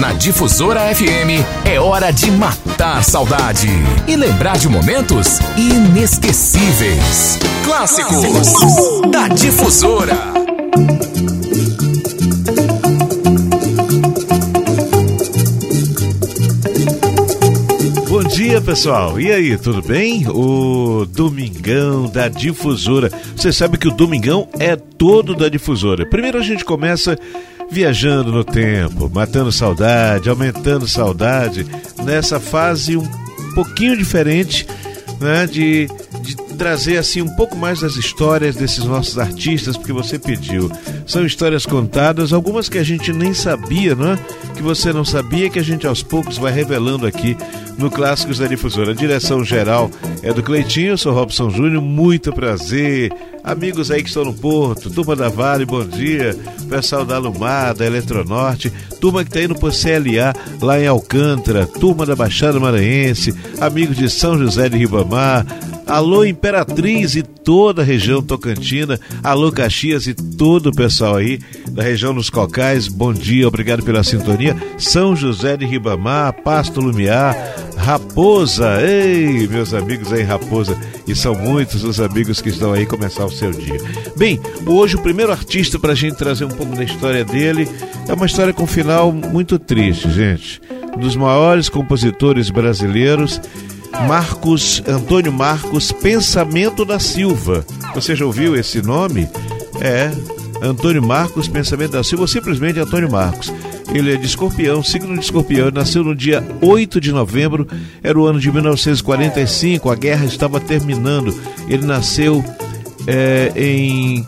Na Difusora FM é hora de matar saudade e lembrar de momentos inesquecíveis. Clássicos da Difusora. Bom dia, pessoal. E aí, tudo bem? O Domingão da Difusora. Você sabe que o Domingão é todo da Difusora. Primeiro a gente começa viajando no tempo, matando saudade, aumentando saudade, nessa fase um pouquinho diferente né, de, trazer assim um pouco mais das histórias desses nossos artistas, porque você pediu. São histórias contadas, algumas que a gente nem sabia, né? Que você não sabia, que a gente aos poucos vai revelando aqui no Clássicos da Difusora. A direção geral é do Cleitinho, eu sou Robson Júnior, muito prazer. Amigos aí que estão no Porto, turma da Vale, bom dia. Pessoal da Lumar, da Eletronorte, turma que está indo por CLA lá em Alcântara, turma da Baixada Maranhense, amigos de São José de Ribamar, Alô Imperatriz e toda a região tocantina, alô Caxias e todo o pessoal aí da região dos Cocais, bom dia, obrigado pela sintonia. São José de Ribamar, Pasto Lumiar, Raposa, ei, meus amigos aí Raposa, e são muitos os amigos que estão aí começar o seu dia. Bem, hoje o primeiro artista para a gente trazer um pouco da história dele é uma história com um final muito triste, gente. Um dos maiores compositores brasileiros Marcos, Antônio Marcos Pensamento da Silva. Você já ouviu esse nome? É, Antônio Marcos Pensamento da Silva, simplesmente Antônio Marcos. Ele é de escorpião, signo de escorpião, nasceu no dia 8 de novembro, era o ano de 1945, a guerra estava terminando. Ele nasceu é, em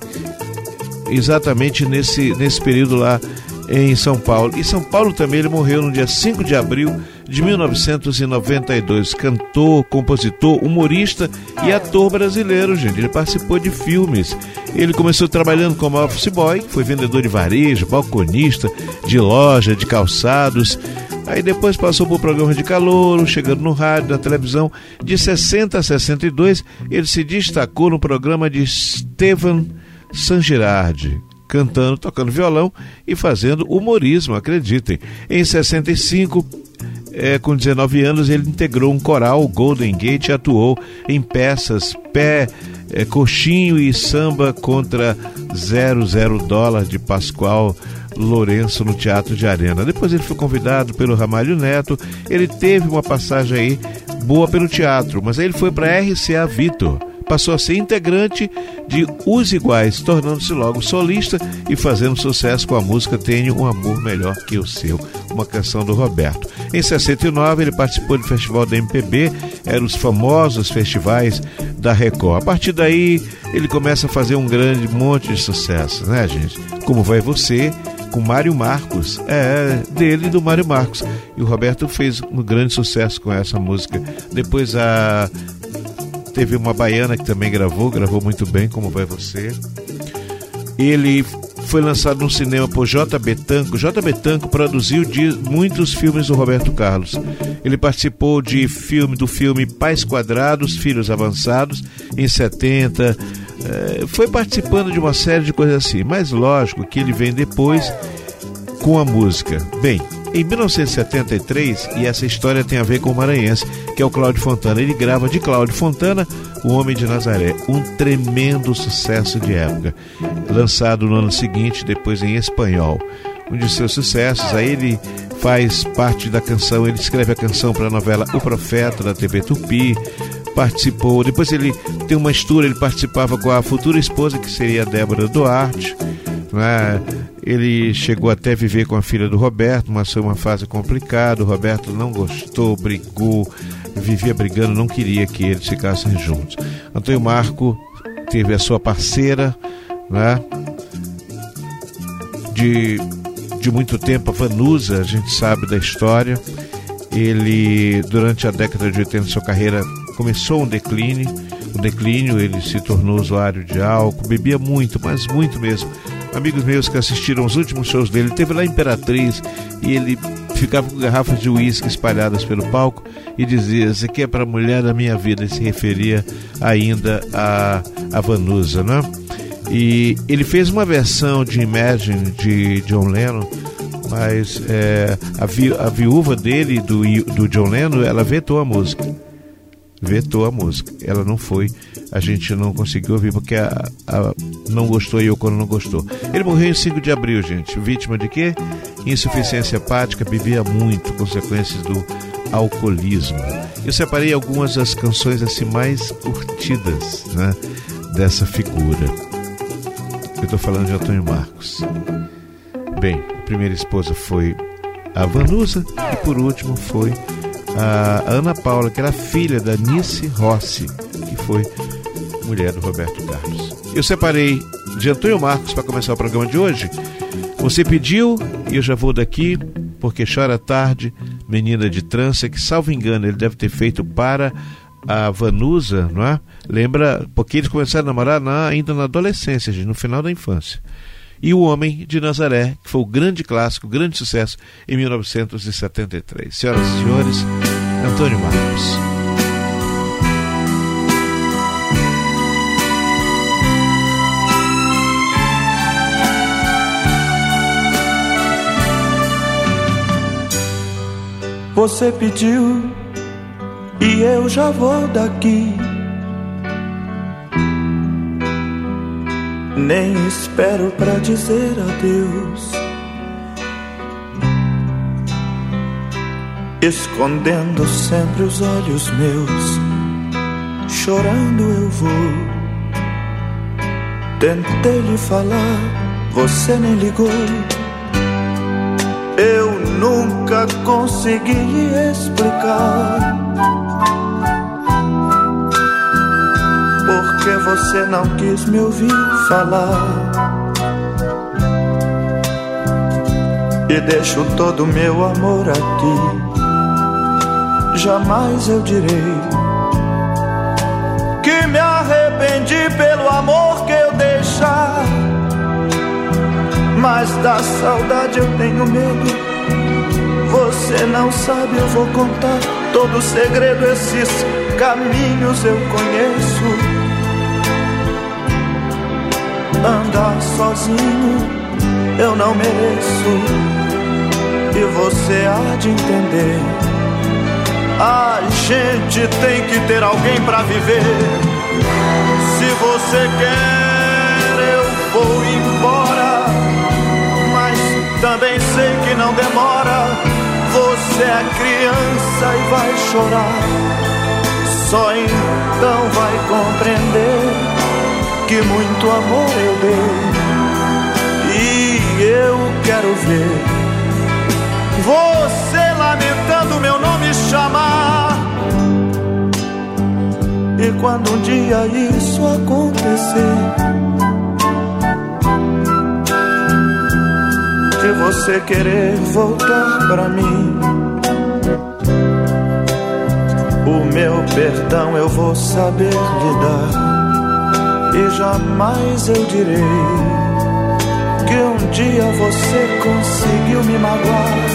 exatamente nesse, nesse período lá em São Paulo. E São Paulo também ele morreu no dia 5 de abril de 1992. Cantor, compositor, humorista e ator brasileiro, gente. Ele participou de filmes. Ele começou trabalhando como office boy, foi vendedor de varejo, balconista, de loja, de calçados. Aí depois passou por programa de calor, chegando no rádio, na televisão. De 60 a 62, ele se destacou no programa de Stevan Sangirardi, cantando, tocando violão e fazendo humorismo, acreditem. Em 65, é, com 19 anos, ele integrou um coral Golden Gate e atuou em peças Pé, é, Coxinho e Samba contra 00 dólar de Pascoal Lourenço no Teatro de Arena. Depois ele foi convidado pelo Ramalho Neto. Ele teve uma passagem aí boa pelo teatro, mas aí ele foi para RCA Vitor passou a ser integrante de Os Iguais, tornando-se logo solista e fazendo sucesso com a música Tenho um Amor Melhor que o Seu, uma canção do Roberto. Em 69, ele participou do Festival da MPB, eram os famosos festivais da Record. A partir daí, ele começa a fazer um grande monte de sucesso, né, gente? Como Vai Você, com Mário Marcos, é, dele e do Mário Marcos. E o Roberto fez um grande sucesso com essa música. Depois a Teve uma baiana que também gravou, gravou muito bem, como vai você. Ele foi lançado no cinema por J. Betanco. J. Betanco produziu muitos filmes do Roberto Carlos. Ele participou de filme do filme Pais Quadrados, Filhos Avançados, em 70. É, foi participando de uma série de coisas assim. Mas lógico que ele vem depois com a música. Bem, em 1973, e essa história tem a ver com o maranhense, que é o Cláudio Fontana. Ele grava de Cláudio Fontana, O Homem de Nazaré, um tremendo sucesso de época, lançado no ano seguinte, depois em espanhol. Um de seus sucessos, aí ele faz parte da canção, ele escreve a canção para a novela O Profeta da TV Tupi, participou, depois ele tem uma história, ele participava com a futura esposa, que seria a Débora Duarte, né? Ele chegou até viver com a filha do Roberto, mas foi uma fase complicada. O Roberto não gostou, brigou, vivia brigando, não queria que eles ficassem juntos. Antônio Marco teve a sua parceira, né? De, de muito tempo, a Vanusa, a gente sabe da história. Ele, durante a década de 80 de sua carreira, começou um declínio. O declínio, ele se tornou usuário de álcool, bebia muito, mas muito mesmo amigos meus que assistiram os últimos shows dele, teve lá Imperatriz e ele ficava com garrafas de uísque espalhadas pelo palco e dizia: Isso aqui é para a mulher da minha vida. E se referia ainda a, a Vanusa, né? E ele fez uma versão de Imagine de John Lennon mas é, a, vi, a viúva dele, do, do John Lennon, ela vetou a música. Vetou a música. Ela não foi, a gente não conseguiu ouvir porque a, a não gostou e o Kono não gostou. Ele morreu em 5 de abril, gente. Vítima de quê? Insuficiência hepática, bebia muito, consequências do alcoolismo. Eu separei algumas das canções assim mais curtidas, né, dessa figura. Eu estou falando de Antônio Marcos. Bem, a primeira esposa foi a Vanusa e por último foi a Ana Paula, que era filha da Nice Rossi, que foi mulher do Roberto Carlos. Eu separei de Antônio Marcos para começar o programa de hoje. Você pediu e eu já vou daqui, porque chora tarde, menina de trança, que salvo engano ele deve ter feito para a Vanusa, não é? Lembra, porque eles começaram a namorar na, ainda na adolescência, no final da infância e O Homem de Nazaré, que foi o grande clássico, grande sucesso em 1973. Senhoras e senhores, Antônio Marcos. Você pediu e eu já vou daqui. Nem espero para dizer adeus. Escondendo sempre os olhos meus, chorando eu vou. Tentei lhe falar, você nem ligou. Eu nunca consegui lhe explicar porque você não quis me ouvir falar. E deixo todo meu amor aqui. Jamais eu direi que me arrependi pelo amor que eu deixar. Mas da saudade eu tenho medo. Você não sabe, eu vou contar todo o segredo. Esses caminhos eu conheço andar sozinho eu não mereço. E você há de entender. A gente tem que ter alguém para viver. Se você quer, eu vou embora. Mas também sei que não demora. Você é criança e vai chorar. Só então vai compreender que muito amor eu dei e eu quero ver você lamentando meu nome chamar. E quando um dia isso acontecer, de você querer voltar pra mim. O meu perdão eu vou saber lhe dar e jamais eu direi que um dia você conseguiu me magoar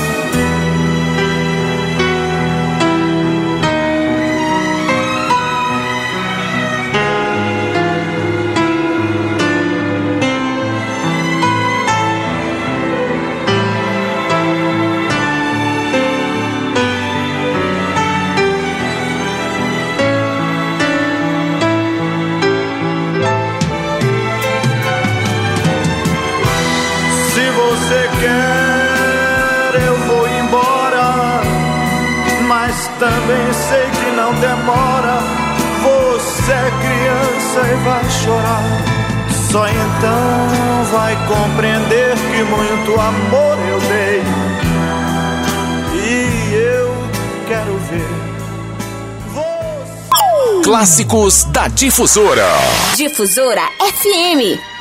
sei que não demora. Você é criança e vai chorar. Só então vai compreender que muito amor eu dei. E eu quero ver. Você... Clássicos da Difusora. Difusora FM.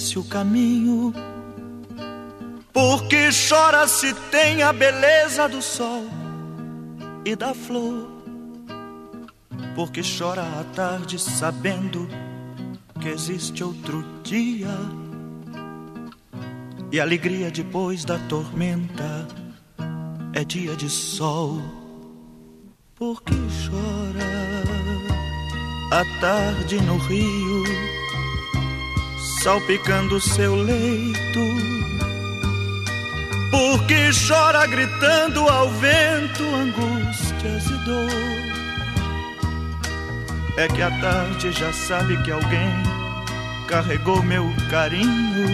Entristece o caminho. Porque chora se tem a beleza do sol e da flor. Porque chora à tarde sabendo que existe outro dia e alegria depois da tormenta é dia de sol. Por que chora a tarde no rio, salpicando seu leito? Por que chora gritando ao vento angústias e dor? É que a tarde já sabe que alguém carregou meu carinho.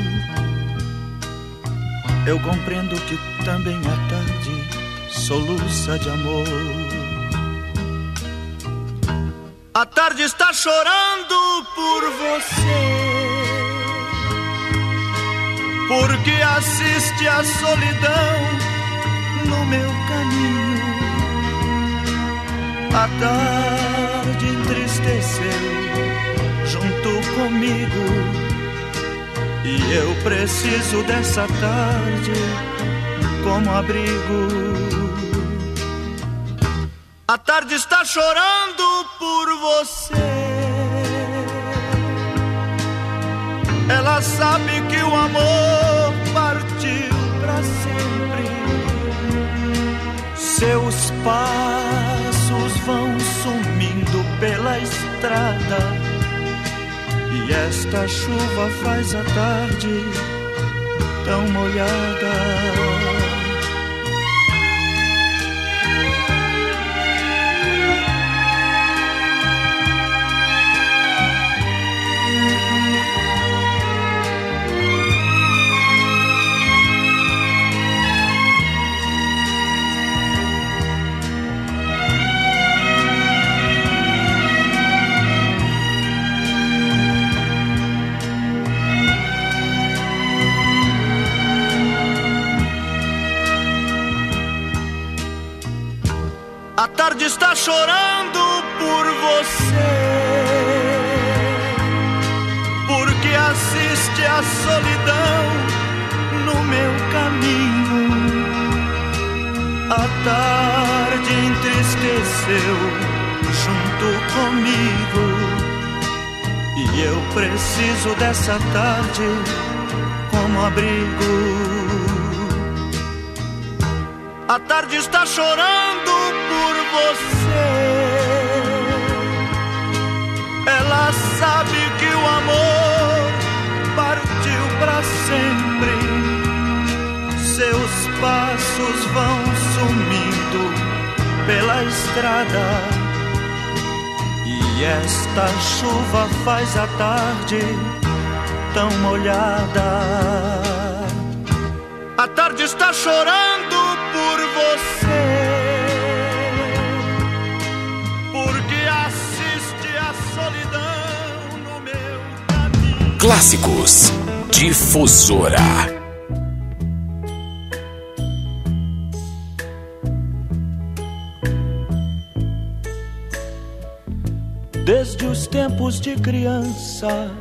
Eu compreendo que também a tarde soluça de amor. A tarde está chorando por você, porque assiste a solidão no meu caminho. A tarde entristeceu junto comigo. E eu preciso dessa tarde como abrigo. A tarde está chorando por você. Ela sabe que o amor partiu para sempre. Seus passos vão sumindo pela estrada. E esta chuva faz a tarde tão molhada. A tarde está chorando por você, porque assiste a solidão no meu caminho. A tarde entristeceu junto comigo, e eu preciso dessa tarde como abrigo. A tarde está chorando você. Ela sabe que o amor partiu para sempre. Seus passos vão sumindo pela estrada. E esta chuva faz a tarde tão molhada. A tarde está chorando Clássicos Difusora. Desde os tempos de criança,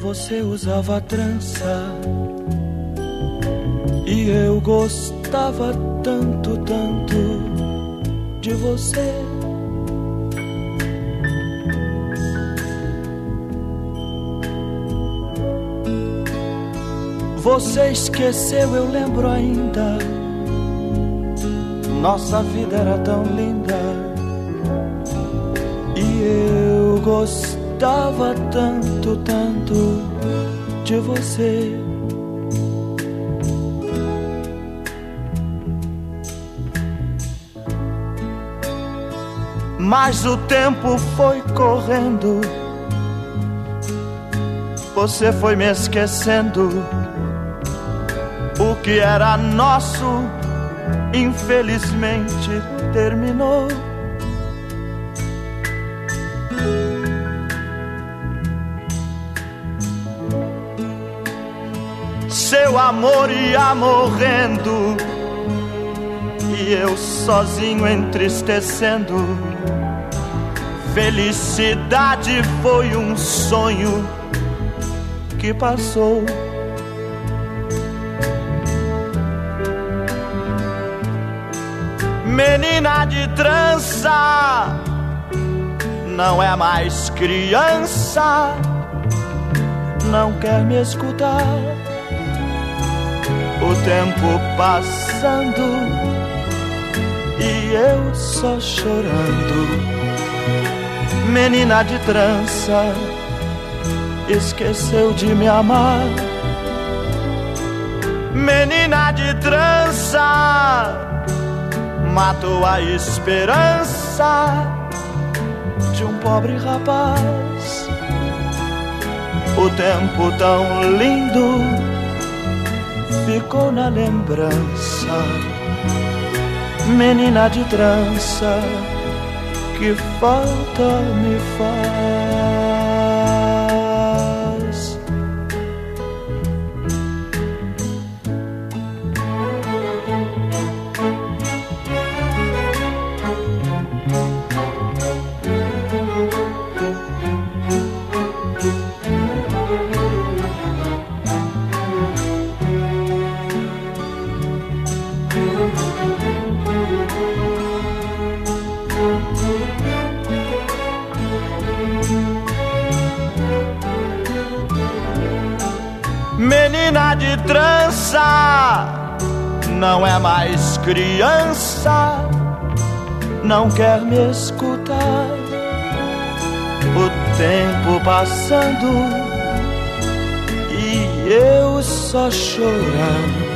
você usava trança. E eu gostava tanto, tanto de você. Você esqueceu, eu lembro ainda. Nossa vida era tão linda. E eu gostava tanto, tanto de você. Mas o tempo foi correndo, você foi me esquecendo. Que era nosso, infelizmente terminou. Seu amor ia morrendo e eu sozinho entristecendo. Felicidade foi um sonho que passou. Menina de trança, não é mais criança, não quer me escutar. O tempo passando e eu só chorando. Menina de trança, esqueceu de me amar. Menina de trança, matou a esperança de um pobre rapaz. O tempo tão lindo ficou na lembrança. Menina de trança, que falta me faz. Não é mais criança, não quer me escutar. O tempo passando e eu só chorando.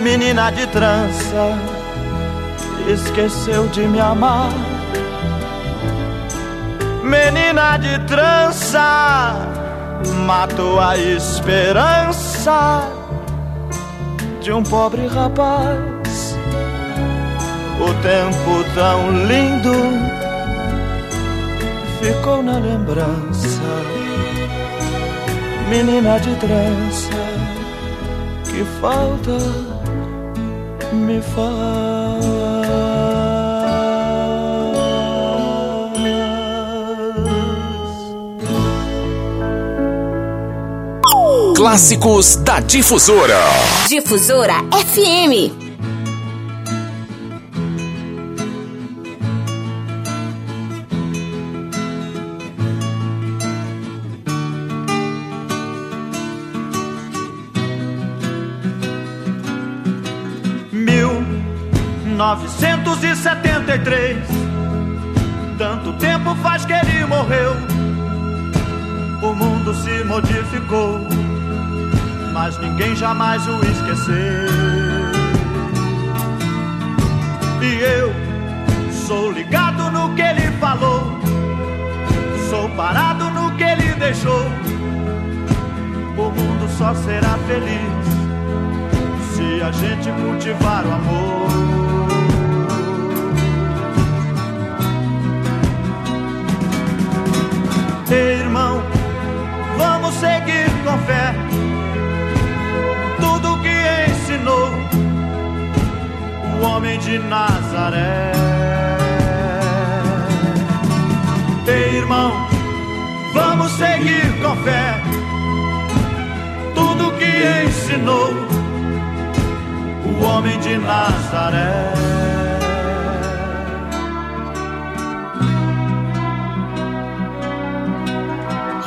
Menina de trança, esqueceu de me amar. Menina de trança, matou a esperança de um pobre rapaz. O tempo tão lindo ficou na lembrança. Menina de trança, que falta me faz. Clássicos da Difusora. Difusora FM. Mil novecentos e setenta e três. Tanto tempo faz que ele morreu. O mundo se modificou, mas ninguém jamais o esqueceu. E eu sou ligado no que ele falou, sou parado no que ele deixou. O mundo só será feliz se a gente cultivar o amor. Irmão, vamos seguir com fé o homem de Nazaré. Ei, irmão, vamos seguir com fé tudo que ensinou o homem de Nazaré.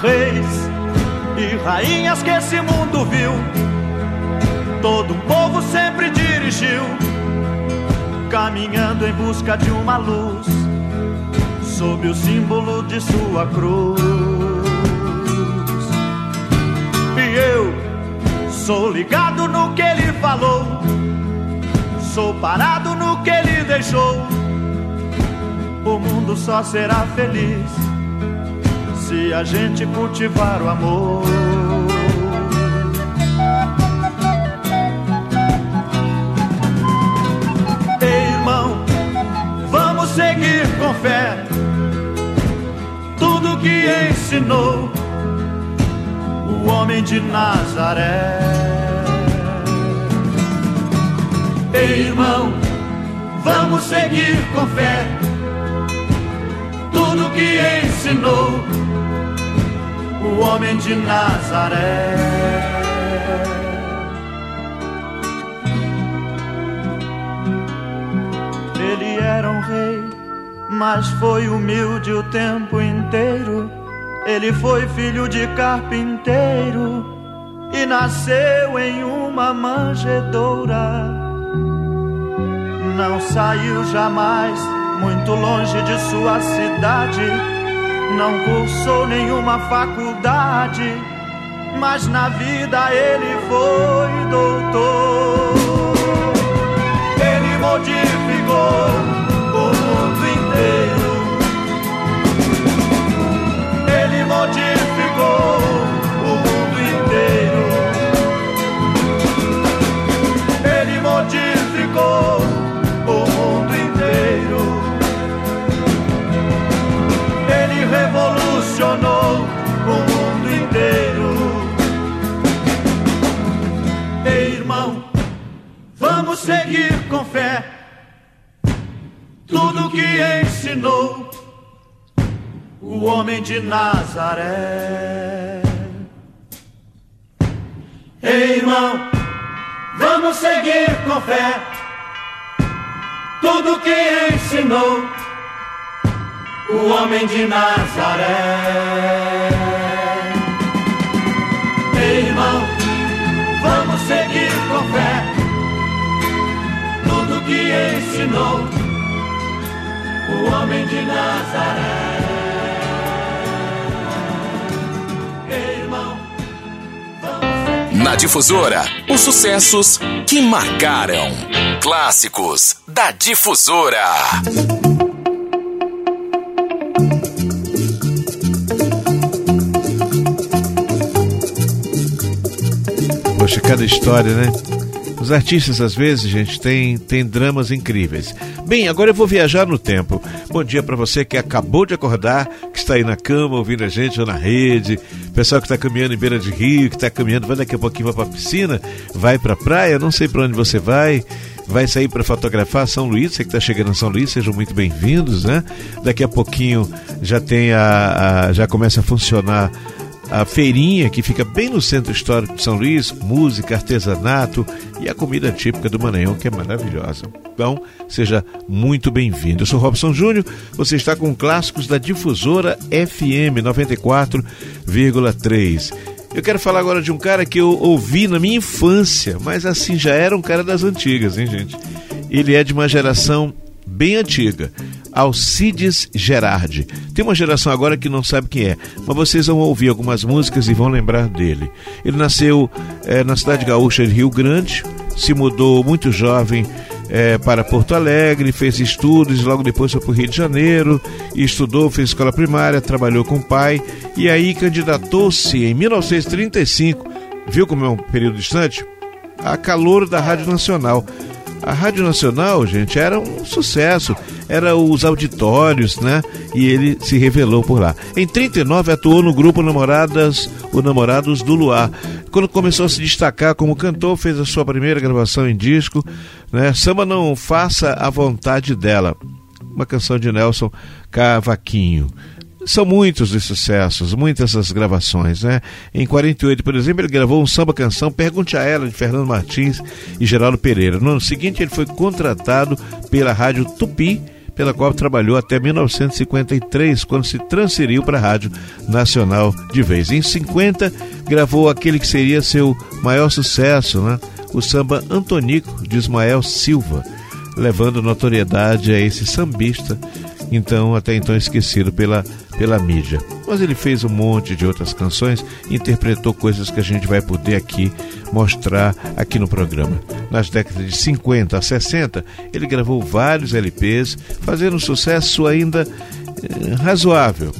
Reis e rainhas que esse mundo viu, todo povo sempre dirigiu, caminhando em busca de uma luz, sob o símbolo de sua cruz. E eu Sou ligado no que ele falou, sou parado no que ele deixou. O mundo só será feliz se a gente cultivar o amor. Seguir com fé tudo que ensinou o homem de Nazaré. Ei, irmão, vamos seguir com fé tudo que ensinou o homem de Nazaré. Ele era um rei, mas foi humilde o tempo inteiro. Ele foi filho de carpinteiro e nasceu em uma manjedoura. Não saiu jamais muito longe de sua cidade, não cursou nenhuma faculdade, mas na vida ele foi doutor. Ele modificou vamos seguir com fé tudo que ensinou o homem de Nazaré. Ei, irmão, vamos seguir com fé tudo que ensinou o homem de Nazaré. Ensinou o homem de Nazaré. Irmão. Na Difusora, os sucessos que marcaram. Clássicos da Difusora. Poxa, cada história, né? Os artistas, às vezes, gente, têm tem dramas incríveis. Bem, agora eu vou viajar no tempo. Bom dia para você que acabou de acordar, que está aí na cama ouvindo a gente ou na rede. Pessoal que está caminhando em beira de rio, que está caminhando, vai daqui a pouquinho para a piscina, vai para a praia, não sei para onde você vai. Vai sair para fotografar São Luís, você que está chegando em São Luís, sejam muito bem-vindos, né? Daqui a pouquinho já tem a, a já começa a funcionar a feirinha que fica bem no centro histórico de São Luís, música, artesanato e a comida típica do Maranhão, que é maravilhosa. Então, seja muito bem-vindo. Eu sou Robson Júnior, você está com clássicos da difusora FM 94,3. Eu quero falar agora de um cara que eu ouvi na minha infância, mas assim já era um cara das antigas, hein, gente? Ele é de uma geração bem antiga. Alcides Gerardi. Tem uma geração agora que não sabe quem é, mas vocês vão ouvir algumas músicas e vão lembrar dele. Ele nasceu é, na cidade gaúcha de Rio Grande, se mudou muito jovem é, para Porto Alegre, fez estudos, logo depois foi para o Rio de Janeiro, estudou, fez escola primária, trabalhou com o pai, e aí candidatou-se em 1935, viu como é um período distante? A calor da Rádio Nacional. A Rádio Nacional, gente, era um sucesso, era os auditórios, né? E ele se revelou por lá. Em 39 atuou no grupo Namoradas, o Namorados do Luar. Quando começou a se destacar como cantor, fez a sua primeira gravação em disco, né? Samba não faça a vontade dela. Uma canção de Nelson Cavaquinho. São muitos os sucessos, muitas essas gravações, né? Em 48, por exemplo, ele gravou um samba canção Pergunte a ela de Fernando Martins e Geraldo Pereira. No ano seguinte, ele foi contratado pela Rádio Tupi, pela qual trabalhou até 1953, quando se transferiu para a Rádio Nacional de vez. Em 50, gravou aquele que seria seu maior sucesso, né? O samba Antonico de Ismael Silva, levando notoriedade a esse sambista então até então esquecido pela, pela mídia. Mas ele fez um monte de outras canções, interpretou coisas que a gente vai poder aqui mostrar aqui no programa. Nas décadas de 50 a 60, ele gravou vários LPs, fazendo um sucesso ainda eh, razoável.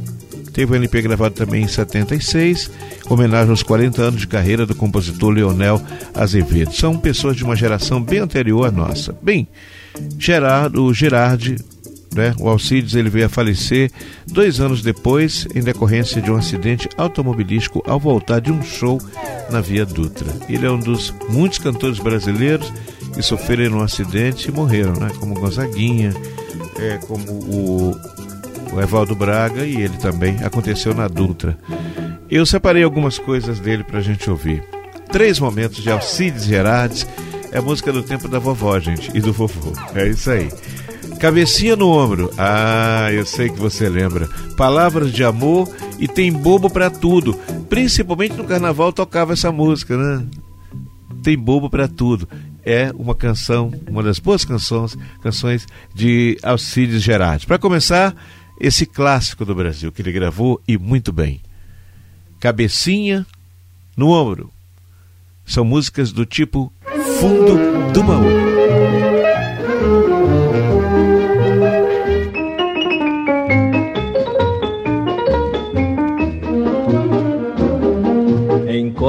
Teve um LP gravado também em 76, homenagem aos 40 anos de carreira do compositor Leonel Azevedo. São pessoas de uma geração bem anterior à nossa. Bem, Gerardo, Gerardi né? O Alcides ele veio a falecer dois anos depois em decorrência de um acidente automobilístico ao voltar de um show na Via Dutra. Ele é um dos muitos cantores brasileiros que sofreram um acidente e morreram, né? como Gonzaguinha, é, como o, o Evaldo Braga e ele também aconteceu na Dutra. Eu separei algumas coisas dele para a gente ouvir. Três momentos de Alcides Gerardes, é música do tempo da vovó, gente, e do vovô. É isso aí. Cabecinha no ombro. Ah, eu sei que você lembra. Palavras de amor e tem bobo para tudo. Principalmente no carnaval tocava essa música, né? Tem bobo para tudo. É uma canção, uma das boas canções, canções de Alcides Gerardi. Para começar, esse clássico do Brasil que ele gravou e muito bem. Cabecinha no ombro. São músicas do tipo fundo do baú.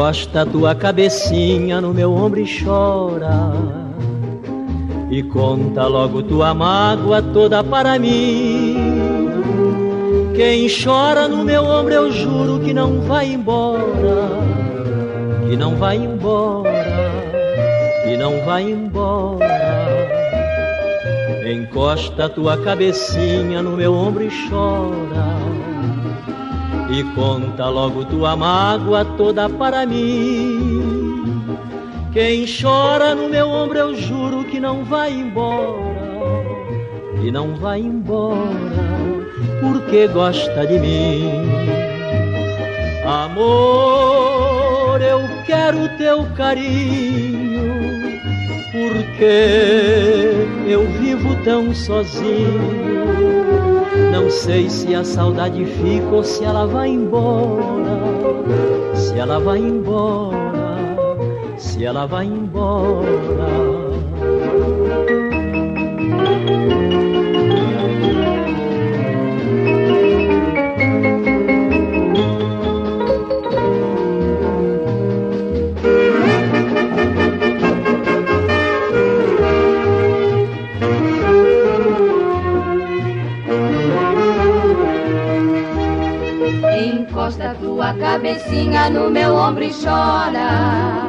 Encosta tua cabecinha no meu ombro e chora. E conta logo tua mágoa toda para mim. Quem chora no meu ombro eu juro que não vai embora, que não vai embora, que não vai embora. Encosta tua cabecinha no meu ombro e chora. E conta logo tua mágoa toda para mim. Quem chora no meu ombro eu juro que não vai embora, que não vai embora porque gosta de mim. Amor, eu quero teu carinho, porque eu vivo tão sozinho. Não sei se a saudade fica ou se ela vai embora. Se ela vai embora, se ela vai embora. Tua cabecinha no meu ombro e chora.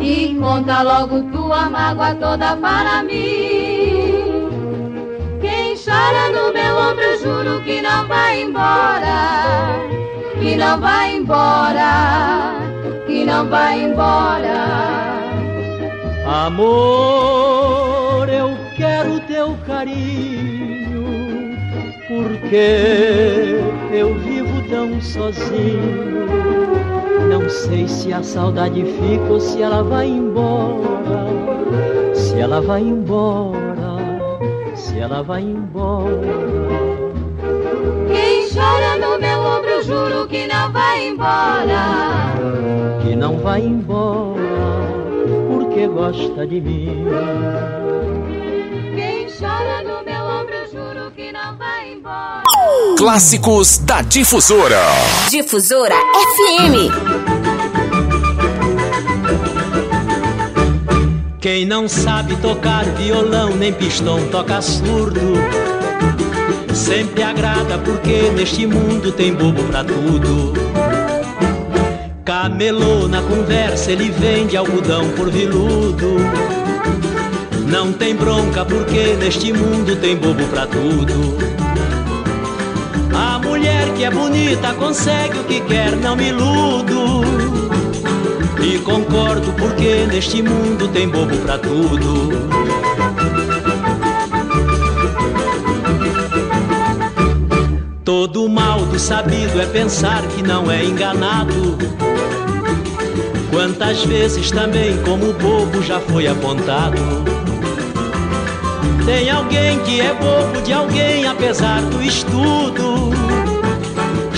E conta logo tua mágoa toda para mim. Quem chora no meu ombro, eu juro que não vai embora. Que não vai embora. Que não vai embora. Amor, eu quero teu carinho, porque eu vivo tão sozinho. Não sei se a saudade fica ou se ela vai embora. Se ela vai embora, se ela vai embora. Quem chora no meu ombro, juro que não vai embora. Que não vai embora, porque gosta de mim. Clássicos da Difusora. Difusora FM. Quem não sabe tocar violão nem pistão toca surdo. Sempre agrada porque neste mundo tem bobo pra tudo. Camelô na conversa, ele vende algodão por viludo. Não tem bronca porque neste mundo tem bobo pra tudo é bonita consegue o que quer, não me iludo. E concordo porque neste mundo tem bobo pra tudo. Todo mal do sabido é pensar que não é enganado. Quantas vezes também, como bobo, já foi apontado. Tem alguém que é bobo de alguém, apesar do estudo.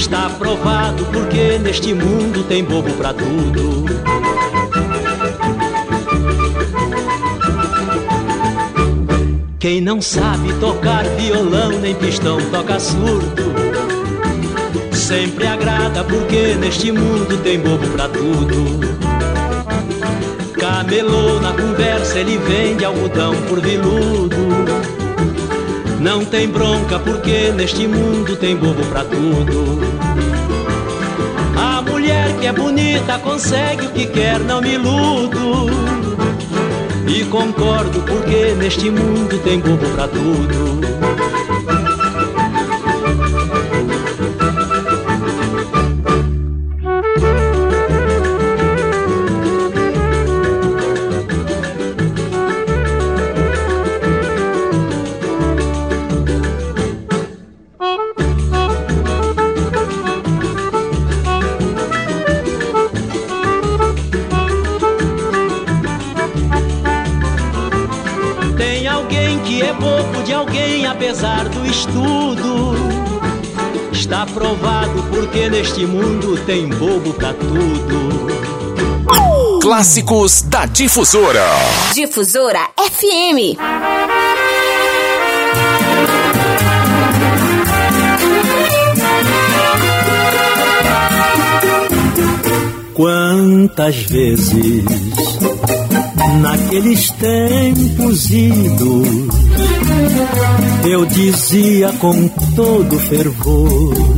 Está provado porque neste mundo tem bobo pra tudo. Quem não sabe tocar violão nem pistão toca surdo. Sempre agrada porque neste mundo tem bobo pra tudo. Camelô na conversa, ele vende algodão por viludo. Não tem bronca porque neste mundo tem bobo pra tudo. A mulher que é bonita consegue o que quer, não me iludo. E concordo porque neste mundo tem bobo pra tudo. Porque neste mundo tem bobo pra tudo. Clássicos da Difusora. Difusora FM. Quantas vezes naqueles tempos idos eu dizia com todo fervor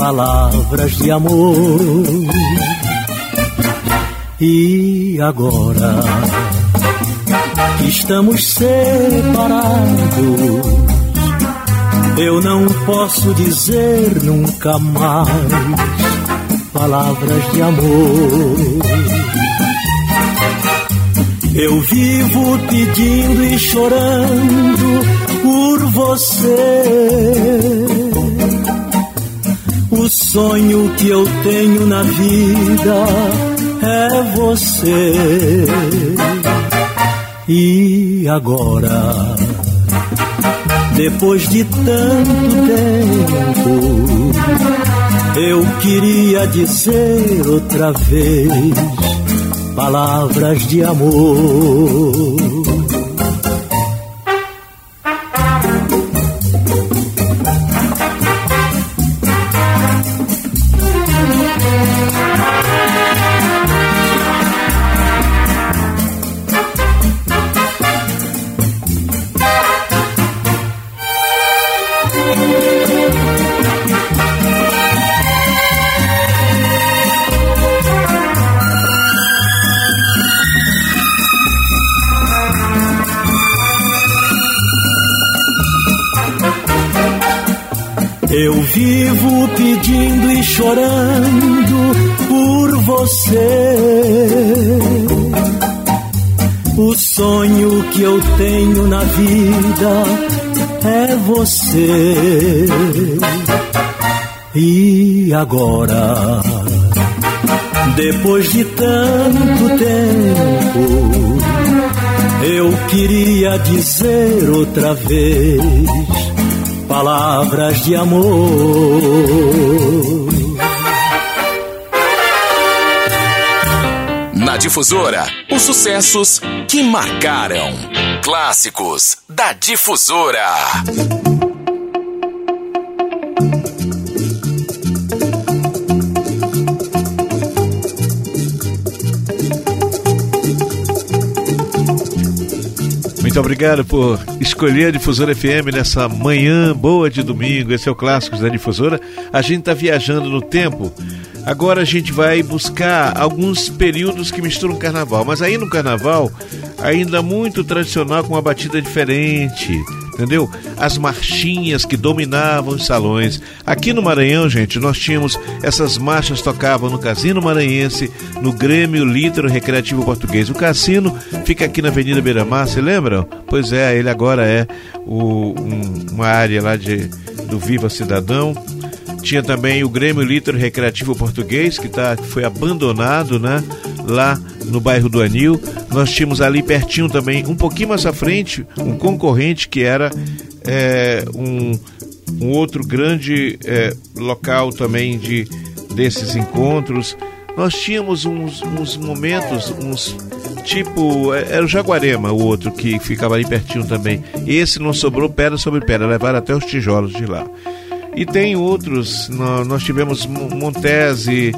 palavras de amor. E agora que estamos separados, eu não posso dizer nunca mais palavras de amor. Eu vivo pedindo e chorando por você. Sonho que eu tenho na vida é você. E agora, depois de tanto tempo, eu queria dizer outra vez palavras de amor. Chorando por você. O sonho que eu tenho na vida é você. E agora, depois de tanto tempo, eu queria dizer outra vez palavras de amor. Difusora, os sucessos que marcaram. Clássicos da Difusora. Muito obrigado por escolher a Difusora FM nessa manhã boa de domingo. Esse é o Clássicos da Difusora. A gente está viajando no tempo Agora a gente vai buscar alguns períodos que misturam carnaval, mas aí no carnaval, ainda muito tradicional, com uma batida diferente, entendeu? As marchinhas que dominavam os salões. Aqui no Maranhão, gente, nós tínhamos essas marchas tocavam no Casino Maranhense, no Grêmio Litro Recreativo Português. O cassino fica aqui na Avenida Beira Mar, se lembram? Pois é, ele agora é o, um, uma área lá de, do Viva Cidadão tinha também o Grêmio Litro Recreativo Português, que tá, foi abandonado, né? Lá no bairro do Anil. Nós tínhamos ali pertinho também, um pouquinho mais à frente, um concorrente que era é, um, um outro grande é, local também de, desses encontros. Nós tínhamos uns, uns momentos, uns tipo. É, era o Jaguarema, o outro que ficava ali pertinho também. Esse não sobrou pedra sobre pedra, levaram até os tijolos de lá. E tem outros, nós tivemos Montese,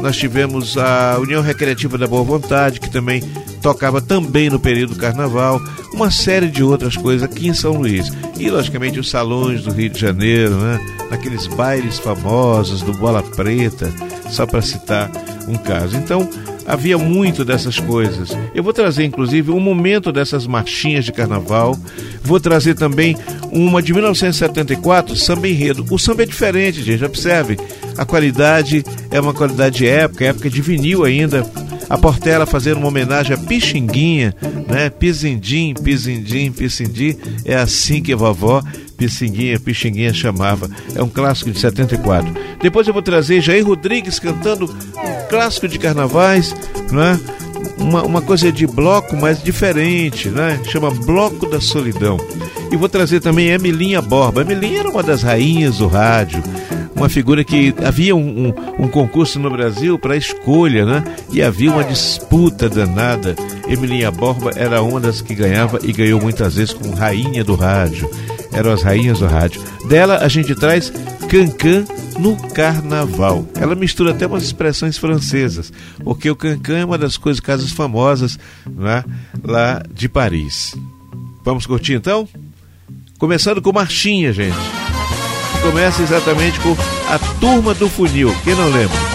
nós tivemos a União Recreativa da Boa Vontade, que também tocava também no período do carnaval, uma série de outras coisas aqui em São Luís. E, logicamente, os salões do Rio de Janeiro, né? Naqueles bailes famosos do Bola Preta, só para citar um caso. Então, havia muito dessas coisas. Eu vou trazer, inclusive, um momento dessas marchinhas de carnaval. Vou trazer também uma de 1974, Samba Enredo. O samba é diferente, gente, observe. A qualidade é uma qualidade de época, época de vinil ainda. A Portela fazendo uma homenagem a Pixinguinha, né? Pizindim, Pizindim, Pizindim. É assim que a vovó Pissinguinha, Pixinguinha chamava. É um clássico de 74. Depois eu vou trazer Jair Rodrigues cantando um clássico de carnavais, não é? uma, uma coisa de bloco, mas diferente, né? Chama Bloco da Solidão. E vou trazer também Emilinha Borba. Emilinha era uma das rainhas do rádio, uma figura que havia um, um, um concurso no Brasil para escolha, né? E havia uma disputa danada. Emilinha Borba era uma das que ganhava e ganhou muitas vezes como rainha do rádio. Eram as rainhas do rádio. Dela a gente traz Cancan no carnaval. Ela mistura até umas expressões francesas, porque o cancan é uma das coisas, casas famosas né, lá de Paris. Vamos curtir então? Começando com Marchinha, gente. Começa exatamente com a Turma do Funil. Quem não lembra?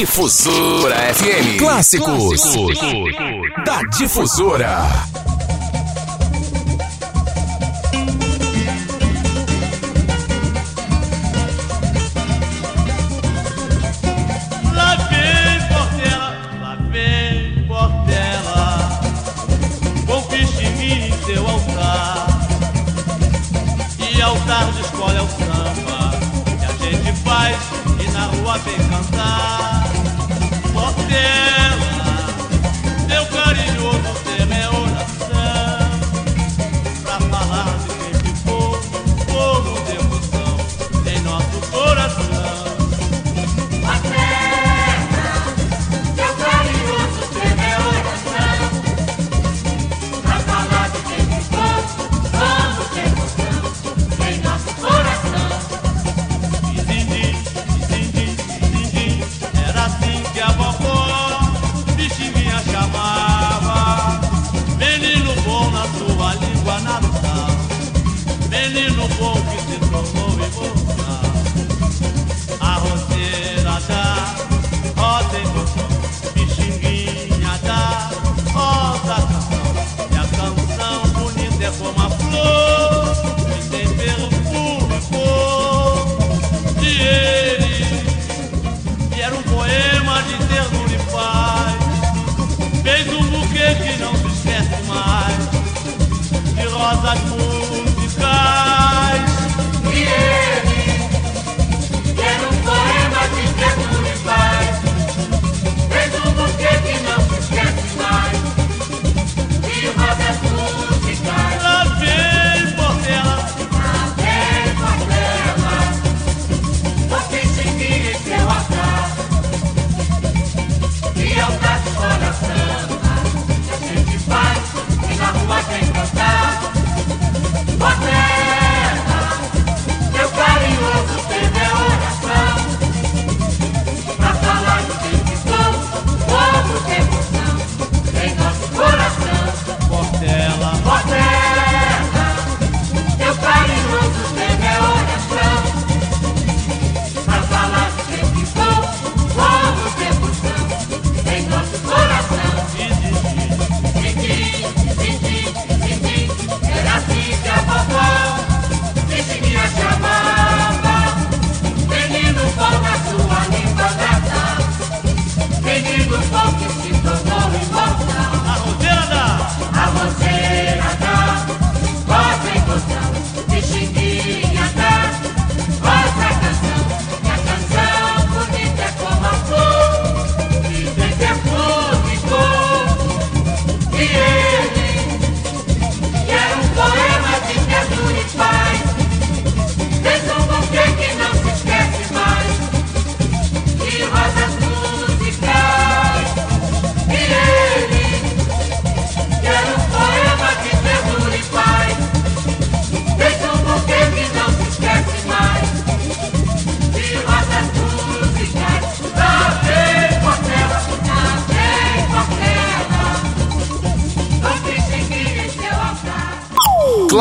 Difusora FM. Clássicos, Clássicos. da Difusora.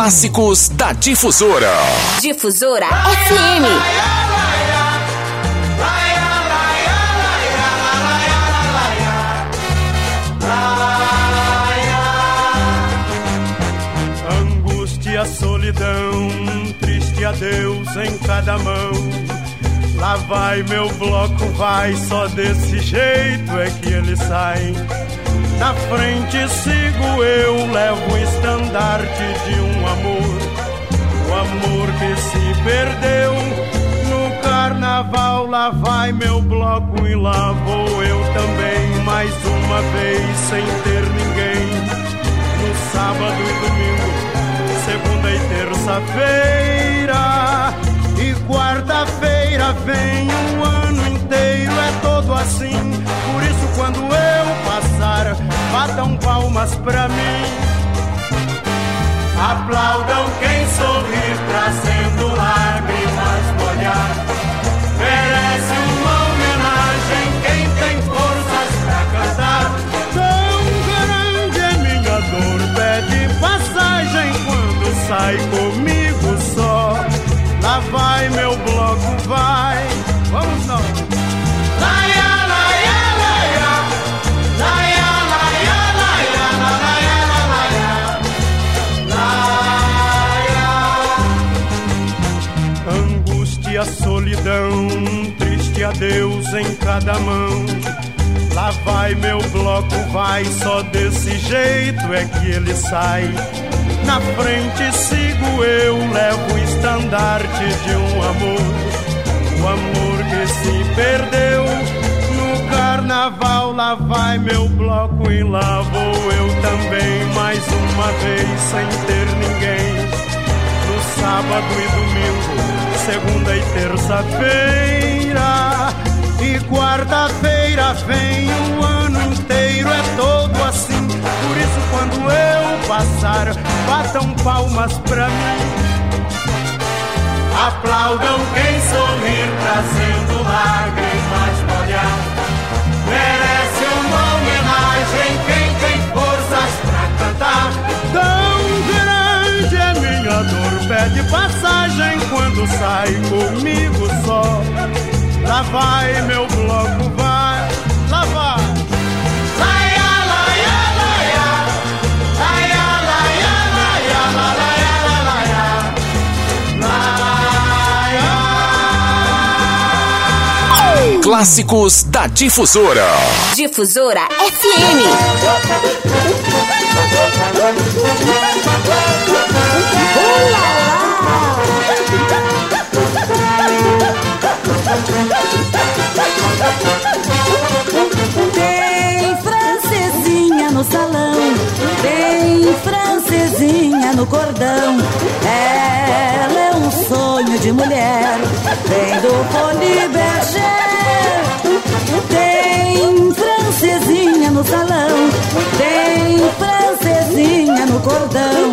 clássicos da Difusora. Difusora FM. Angústia, solidão, triste adeus em cada mão. Lá vai meu bloco, vai, só desse jeito é que ele sai. Na frente sigo eu, levo o estandarte de um amor. O amor que se perdeu. No carnaval lá vai meu bloco e lá vou eu também. Mais uma vez sem ter ninguém. No sábado e domingo, segunda e terça-feira. E quarta-feira vem um ano inteiro é todo assim. Por isso, quando eu passar, batam palmas pra mim. Aplaudam quem sorri, trazendo lágrimas molhar. Merece uma homenagem quem tem forças pra cantar. Tão grande é minha dor, pede passagem quando sai comigo só. Lá vai meu bloco, vai. Vamos nós. Cada mão. Lá vai meu bloco, vai, só desse jeito é que ele sai. Na frente sigo eu, levo o estandarte de um amor. O amor que se perdeu no carnaval. Lá vai meu bloco e lá vou eu também. Mais uma vez sem ter ninguém. No sábado e domingo, segunda e terça-feira. Quarta-feira vem o ano inteiro, é todo assim. Por isso, quando eu passar, batam palmas pra mim. Aplaudam quem sorrir, trazendo lágrimas molhadas. Merece uma homenagem quem tem forças pra cantar. Tão grande é minha dor, pede passagem quando sai comigo só. Lá vai meu bloco, vai, lá vai. Laia, laia, laia. Laia, laia, laia, la, laia, la, laia. Laia. Clássicos da Difusora. Difusora FM. Tem francesinha no cordão. Ela é um sonho de mulher, vem do Folies Berger. Tem francesinha no salão, tem francesinha no cordão.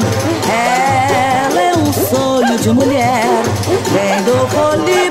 Ela é um sonho de mulher, vem do Folies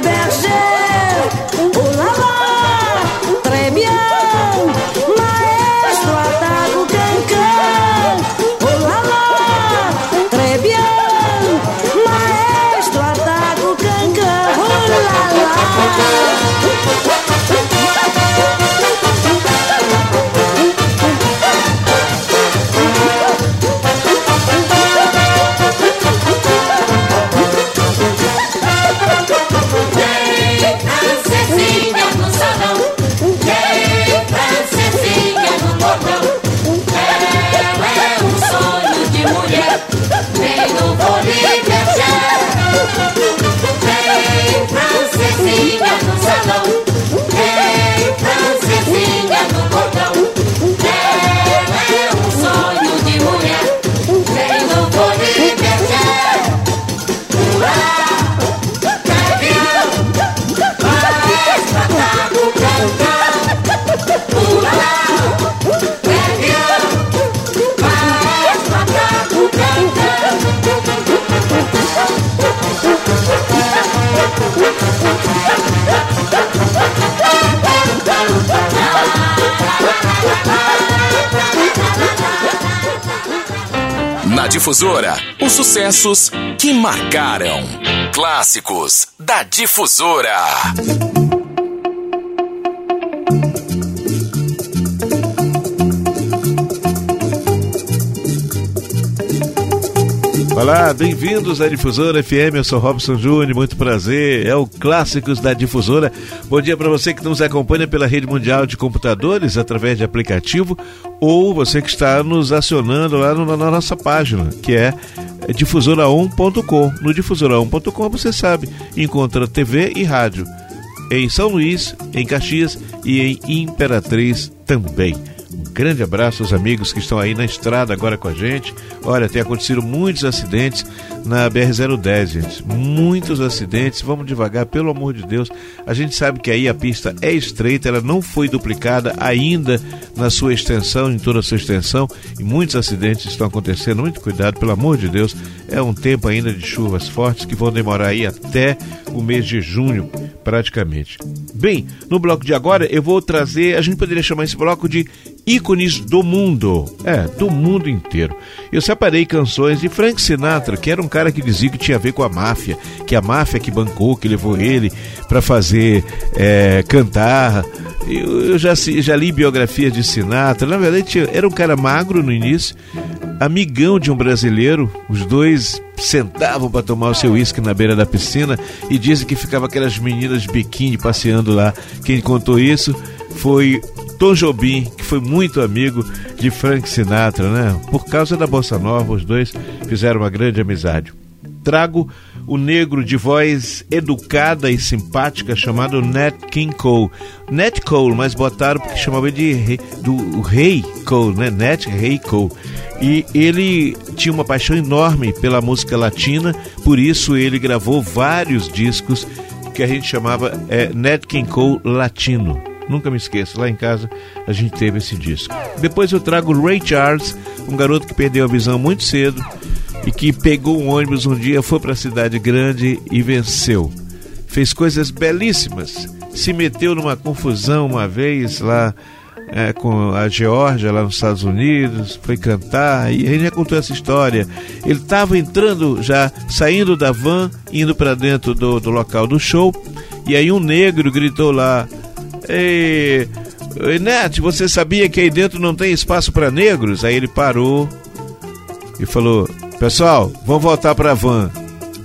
Difusora, os sucessos que marcaram. Clássicos da Difusora. Olá, bem-vindos à Difusora FM. Eu sou Robson Júnior, muito prazer. É o Clássicos da Difusora. Bom dia para você que nos acompanha pela rede mundial de computadores através de aplicativo ou você que está nos acionando lá na nossa página, que é difusora1.com. No difusora1.com você sabe, encontra TV e rádio em São Luís, em Caxias e em Imperatriz também. Um grande abraço aos amigos que estão aí na estrada agora com a gente. Olha, tem acontecido muitos acidentes na BR-010, gente. Muitos acidentes. Vamos devagar, pelo amor de Deus. A gente sabe que aí a pista é estreita, ela não foi duplicada ainda na sua extensão, em toda a sua extensão. E muitos acidentes estão acontecendo. Muito cuidado, pelo amor de Deus. É um tempo ainda de chuvas fortes que vão demorar aí até o mês de junho, praticamente. Bem, no bloco de agora eu vou trazer, a gente poderia chamar esse bloco de ícones do mundo. É, do mundo inteiro. Eu separei canções de Frank Sinatra, que era um cara que dizia que tinha a ver com a máfia, que a máfia que bancou, que levou ele para fazer é, cantar. Eu, eu já, já li biografias de Sinatra. Na verdade, era um cara magro no início, amigão de um brasileiro. Os dois sentavam para tomar o seu uísque na beira da piscina e dizem que ficava aquelas meninas biquíni passeando lá. Quem contou isso foi Tom Jobim, que foi muito amigo de Frank Sinatra, né? Por causa da bossa nova, os dois fizeram uma grande amizade. Trago o negro de voz educada e simpática chamado Nat King Cole. Nat Cole, mas botaram porque chamavam de rei, do Rei Cole, né? Nat Rei Cole. E ele tinha uma paixão enorme pela música latina, por isso ele gravou vários discos que a gente chamava é, Nat King Cole Latino. Nunca me esqueço, lá em casa a gente teve esse disco. Depois eu trago Ray Charles, um garoto que perdeu a visão muito cedo e que pegou um ônibus um dia, foi para a cidade grande e venceu. Fez coisas belíssimas. Se meteu numa confusão uma vez lá é, com a Geórgia, lá nos Estados Unidos, foi cantar, e ele já contou essa história. Ele estava entrando, já saindo da van, indo para dentro do, do local do show, e aí um negro gritou lá: Ei, Net, você sabia que aí dentro não tem espaço para negros? Aí ele parou e falou: Pessoal, vamos voltar para a van.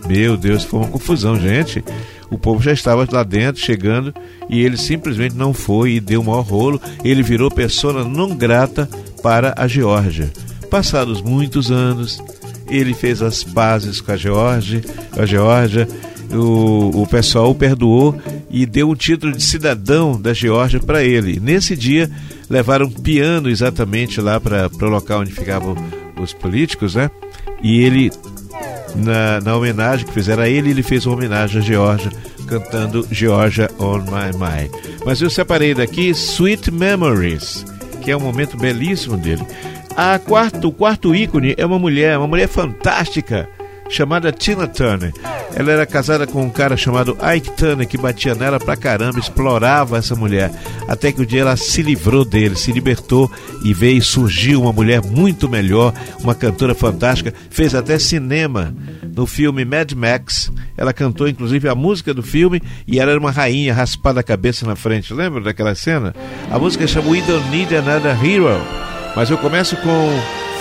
Meu Deus, foi uma confusão, gente. O povo já estava lá dentro, chegando, e ele simplesmente não foi e deu um maior rolo. Ele virou persona não grata para a Geórgia. Passados muitos anos, ele fez as pazes com a Geórgia, a Geórgia o, o pessoal o perdoou e deu o título de cidadão da Geórgia para ele. Nesse dia, levaram um piano exatamente lá para o local onde ficavam os políticos, né? E ele, na, na homenagem que fizeram a ele, ele fez uma homenagem à Geórgia, cantando Georgia on My Mind. Mas eu separei daqui Sweet Memories, que é um momento belíssimo dele. A quarto, o quarto ícone é uma mulher, uma mulher fantástica chamada Tina Turner. Ela era casada com um cara chamado Ike Turner que batia nela pra caramba, explorava essa mulher. Até que um dia ela se livrou dele, se libertou e veio surgiu uma mulher muito melhor, uma cantora fantástica, fez até cinema no filme Mad Max. Ela cantou inclusive a música do filme e ela era uma rainha raspada a cabeça na frente. Lembra daquela cena? A música chama We Don't Need Another Hero. Mas eu começo com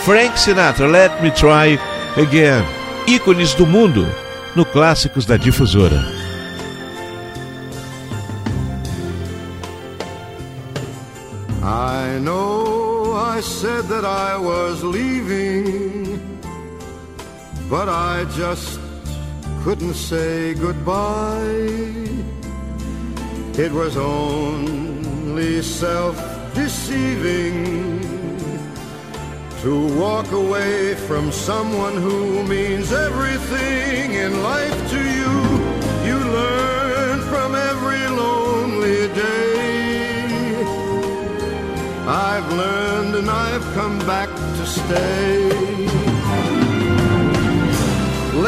Frank Sinatra, Let Me Try Again ícones do mundo no Clássicos da Difusora. I know I said that I was leaving, but I just couldn't say goodbye. It was only self deceiving to walk away from someone who means everything in life to you. You learn from every lonely day. I've learned and I've come back to stay.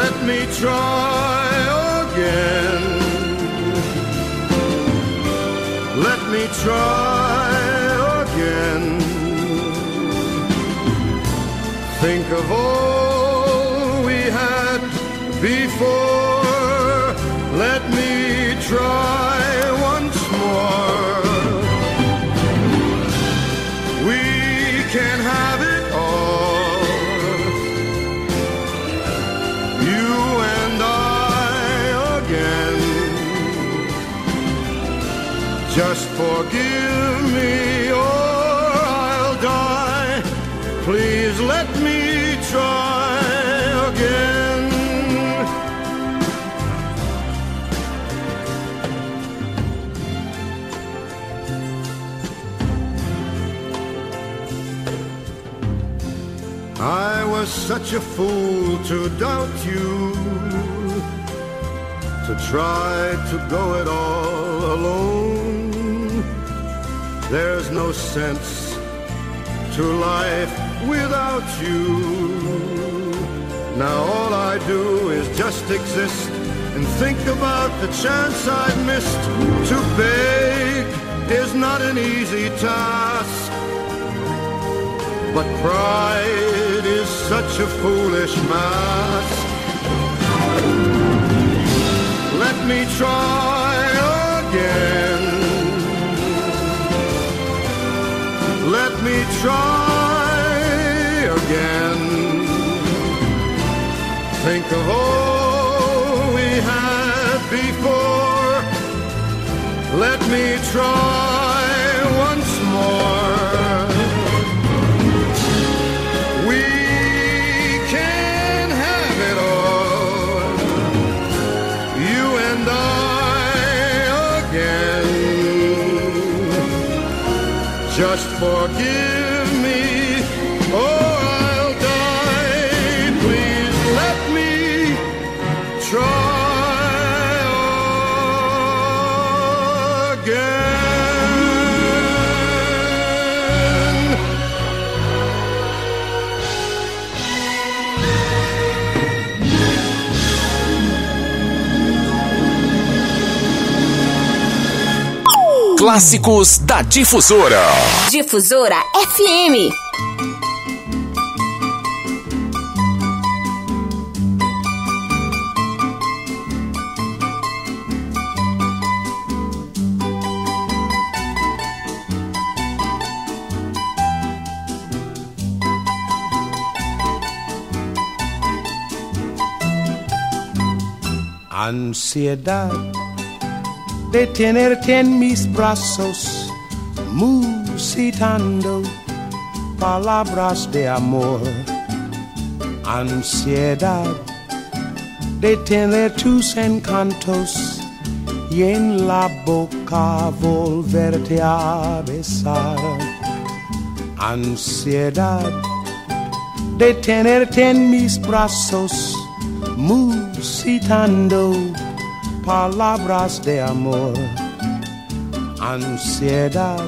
Let me try again. Let me try think of all we had before. Let me try once more. We can have it all. You and I again. Just forgive me try again. I was such a fool to doubt you, to try to go it all alone. There's no sense to life without you. Now all I do is just exist and think about the chance I've missed. To beg is not an easy task, but pride is such a foolish mask. Let me try again. Let me try again. Think of all we had before. Let me try once more. We can have it all. You and I again. Just forgive Clássicos da Difusora. Difusora FM. Ansiedad de tenerte en mis brazos, musitando palabras de amor. Ansiedad de tener tus encantos y en la boca volverte a besar. Ansiedad de tenerte en mis brazos, musitando palabras de amor. Ansiedad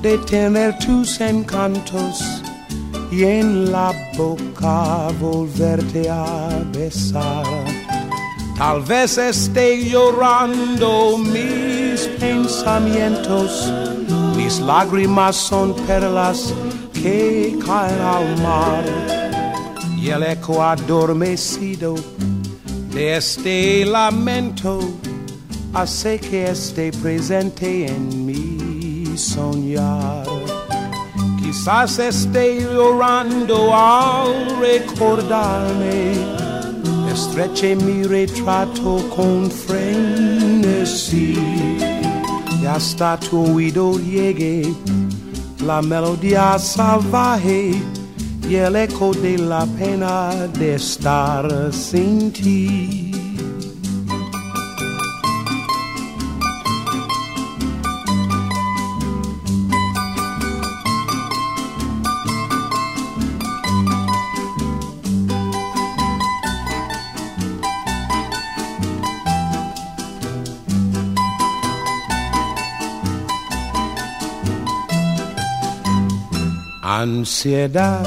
de tener tus encantos y en la boca volverte a besar. Tal vez esté llorando mis pensamientos, mis lágrimas son perlas que caen al mar y el eco adormecido de este lamento hace que esté presente en mi soñar. Quizás esté llorando al recordarme, estreche mi retrato con frenesí. Y hasta tu oído llegue la melodía salvaje y el eco de la pena de estar sin ti. Ansiedad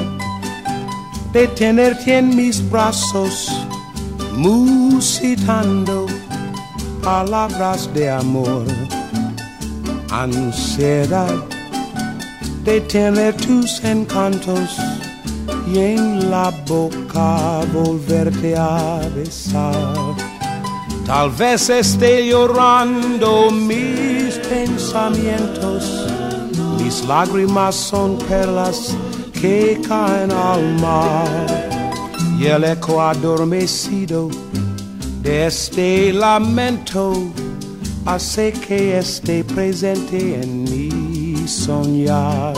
de tenerte en mis brazos, musitando palabras de amor. Ansiedad de tener tus encantos y en la boca volverte a besar. Tal vez esté llorando mis pensamientos, mis lágrimas son perlas que caen al mar y el eco adormecido de este lamento hace que esté presente en mi soñar.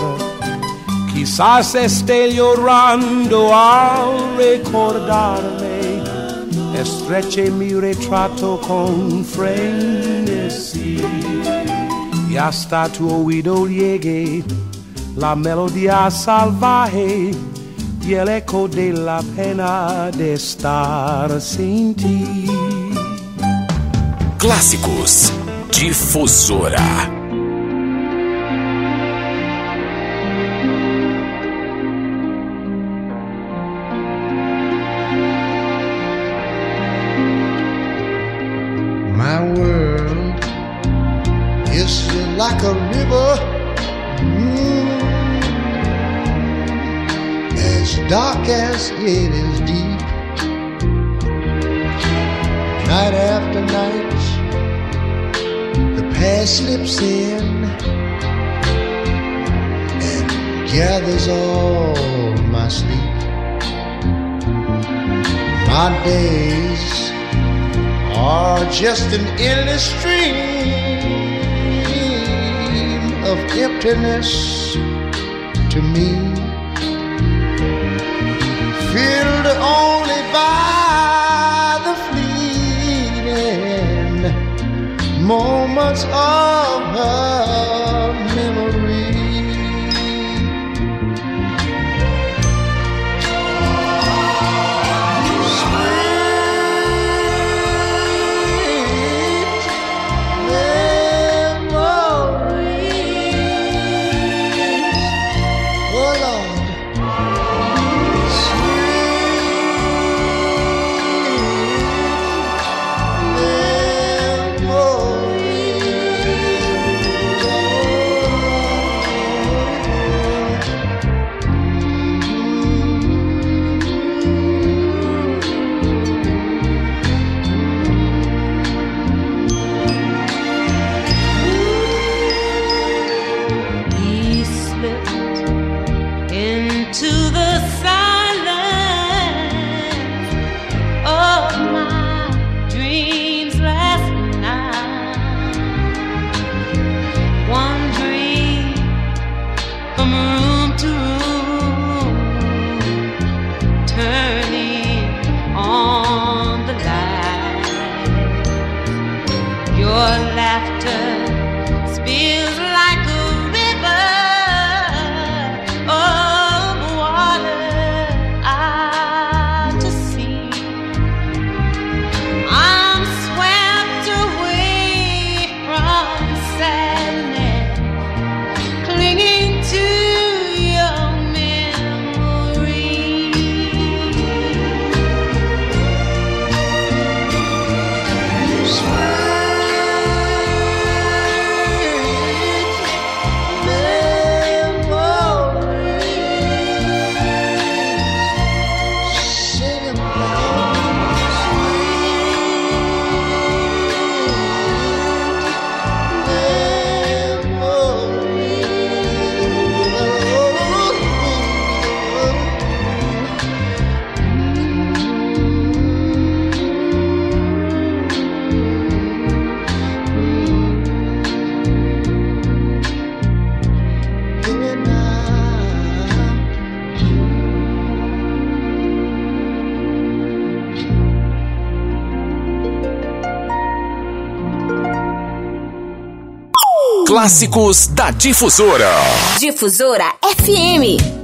Quizás esté llorando al recordarme, estreche mi retrato con frenesí. Y hasta tu oído llegue la melodía salvaje y el eco de la pena de estar sin ti. Clássicos Difusora. My world is like a river, dark as it is deep. Night after night, the past slips in and gathers all my sleep. My days are just an endless stream of emptiness to me, moments of her Clássicos da Difusora. Difusora FM.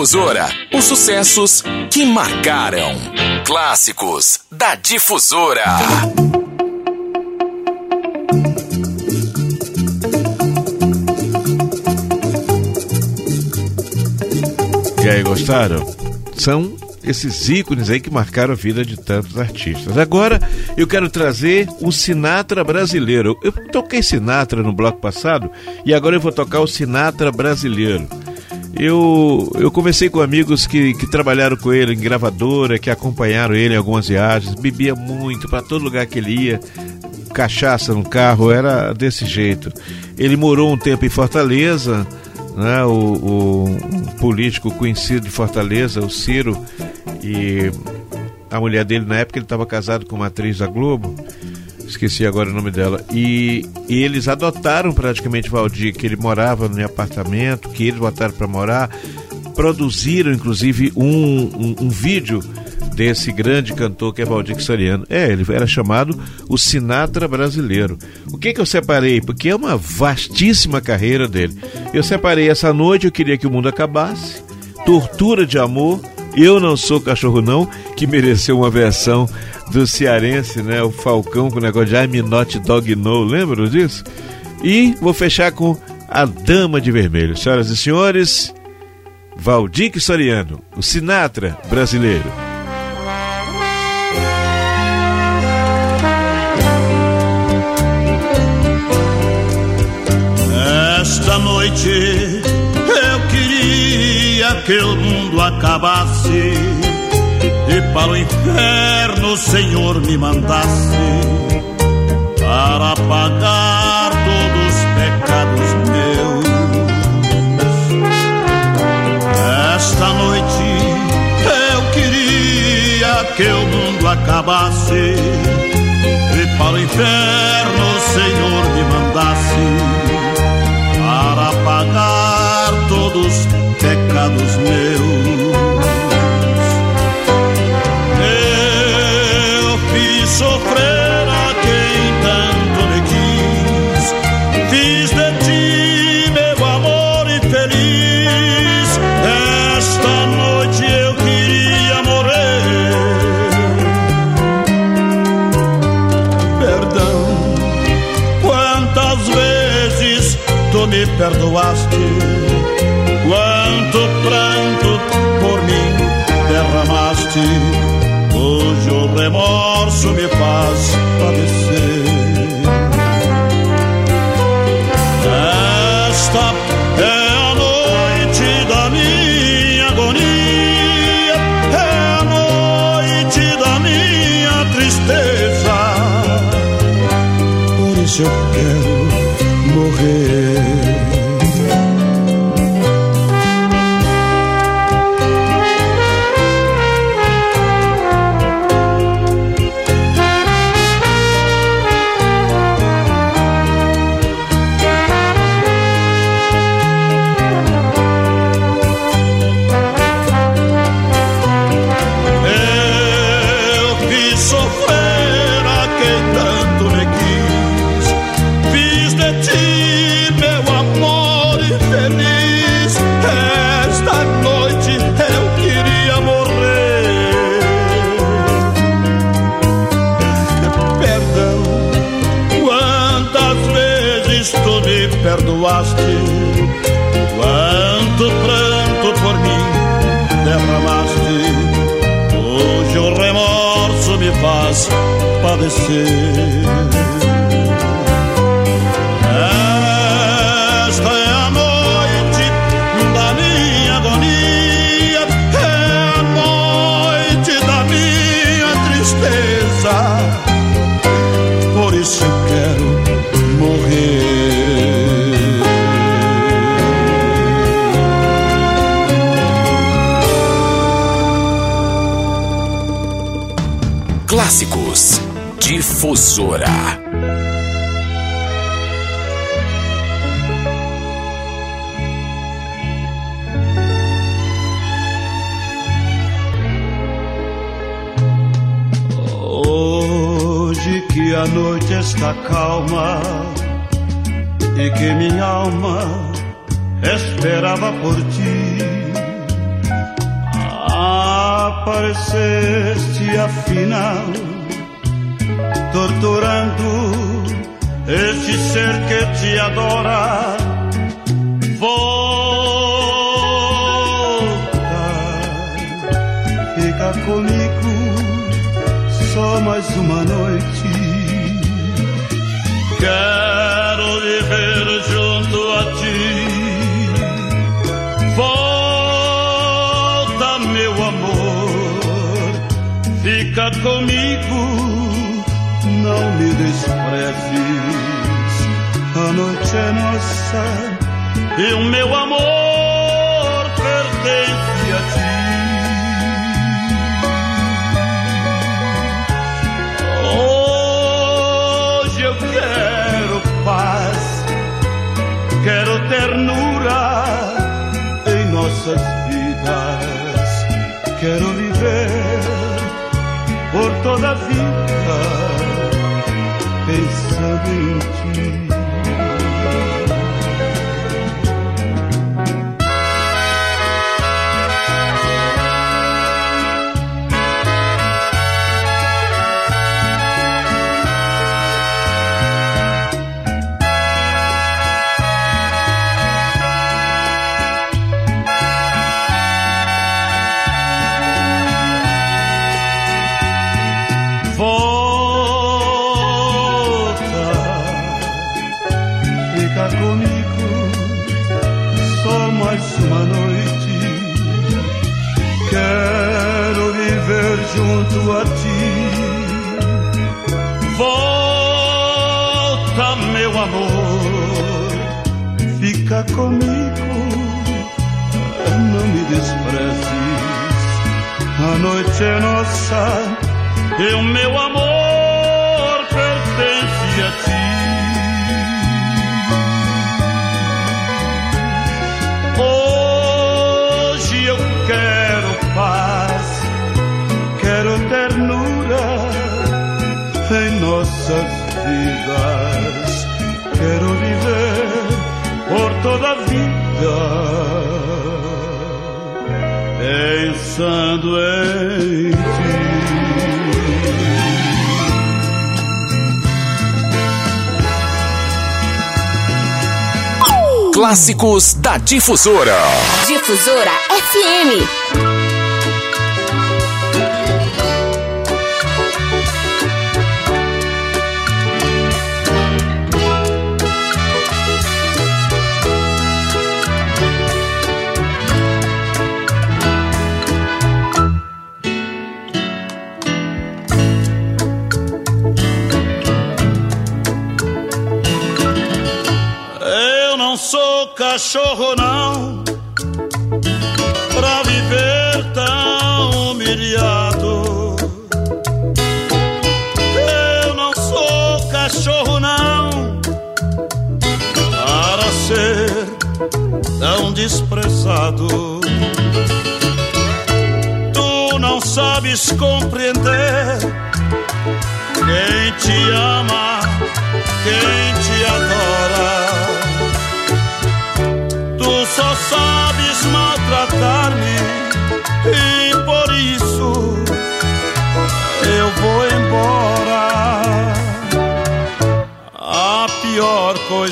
Difusora, os sucessos que marcaram. Clássicos da Difusora. E aí, gostaram? São esses ícones aí que marcaram a vida de tantos artistas. Agora eu quero trazer o Sinatra brasileiro. Eu toquei Sinatra no bloco passado e agora eu vou tocar o Sinatra brasileiro. Eu, eu conversei com amigos que, que trabalharam com ele em gravadora, que acompanharam ele em algumas viagens, bebia muito para todo lugar que ele ia, cachaça no carro, era desse jeito. Ele morou um tempo em Fortaleza, né, o, o um político conhecido de Fortaleza, o Ciro, e a mulher dele na época ele estava casado com uma atriz da Globo, esqueci agora o nome dela, e, e eles adotaram praticamente Valdir, que ele morava no apartamento, que eles botaram para morar, produziram inclusive um, um, um vídeo desse grande cantor que é Valdir Soriano. É, ele era chamado o Sinatra brasileiro. O que que eu separei? Porque é uma vastíssima carreira dele. Eu separei essa noite, eu queria que o mundo acabasse. Tortura de amor. Eu não sou cachorro não, que mereceu uma versão do cearense, né? O Falcão com o negócio de I'm not dog no, lembram disso? E vou fechar com a Dama de Vermelho. Senhoras e senhores, Valdir Soriano, o Sinatra brasileiro. Esta noite que o mundo acabasse e para o inferno o Senhor me mandasse para pagar todos os pecados meus. Esta noite eu queria que o mundo acabasse e para o inferno o Senhor me mandasse para pagar todos os pecados meus. Eu fiz sofrer a quem tanto me quis, fiz de ti meu amor infeliz. Esta noite eu queria morrer. Perdão, quantas vezes tu me perdoaste, Por da Difusora. Difusora FM. cachorro não, pra viver tão humilhado. Eu não sou cachorro não, para ser tão desprezado. Tu não sabes compreender quem te ama, quem te adora.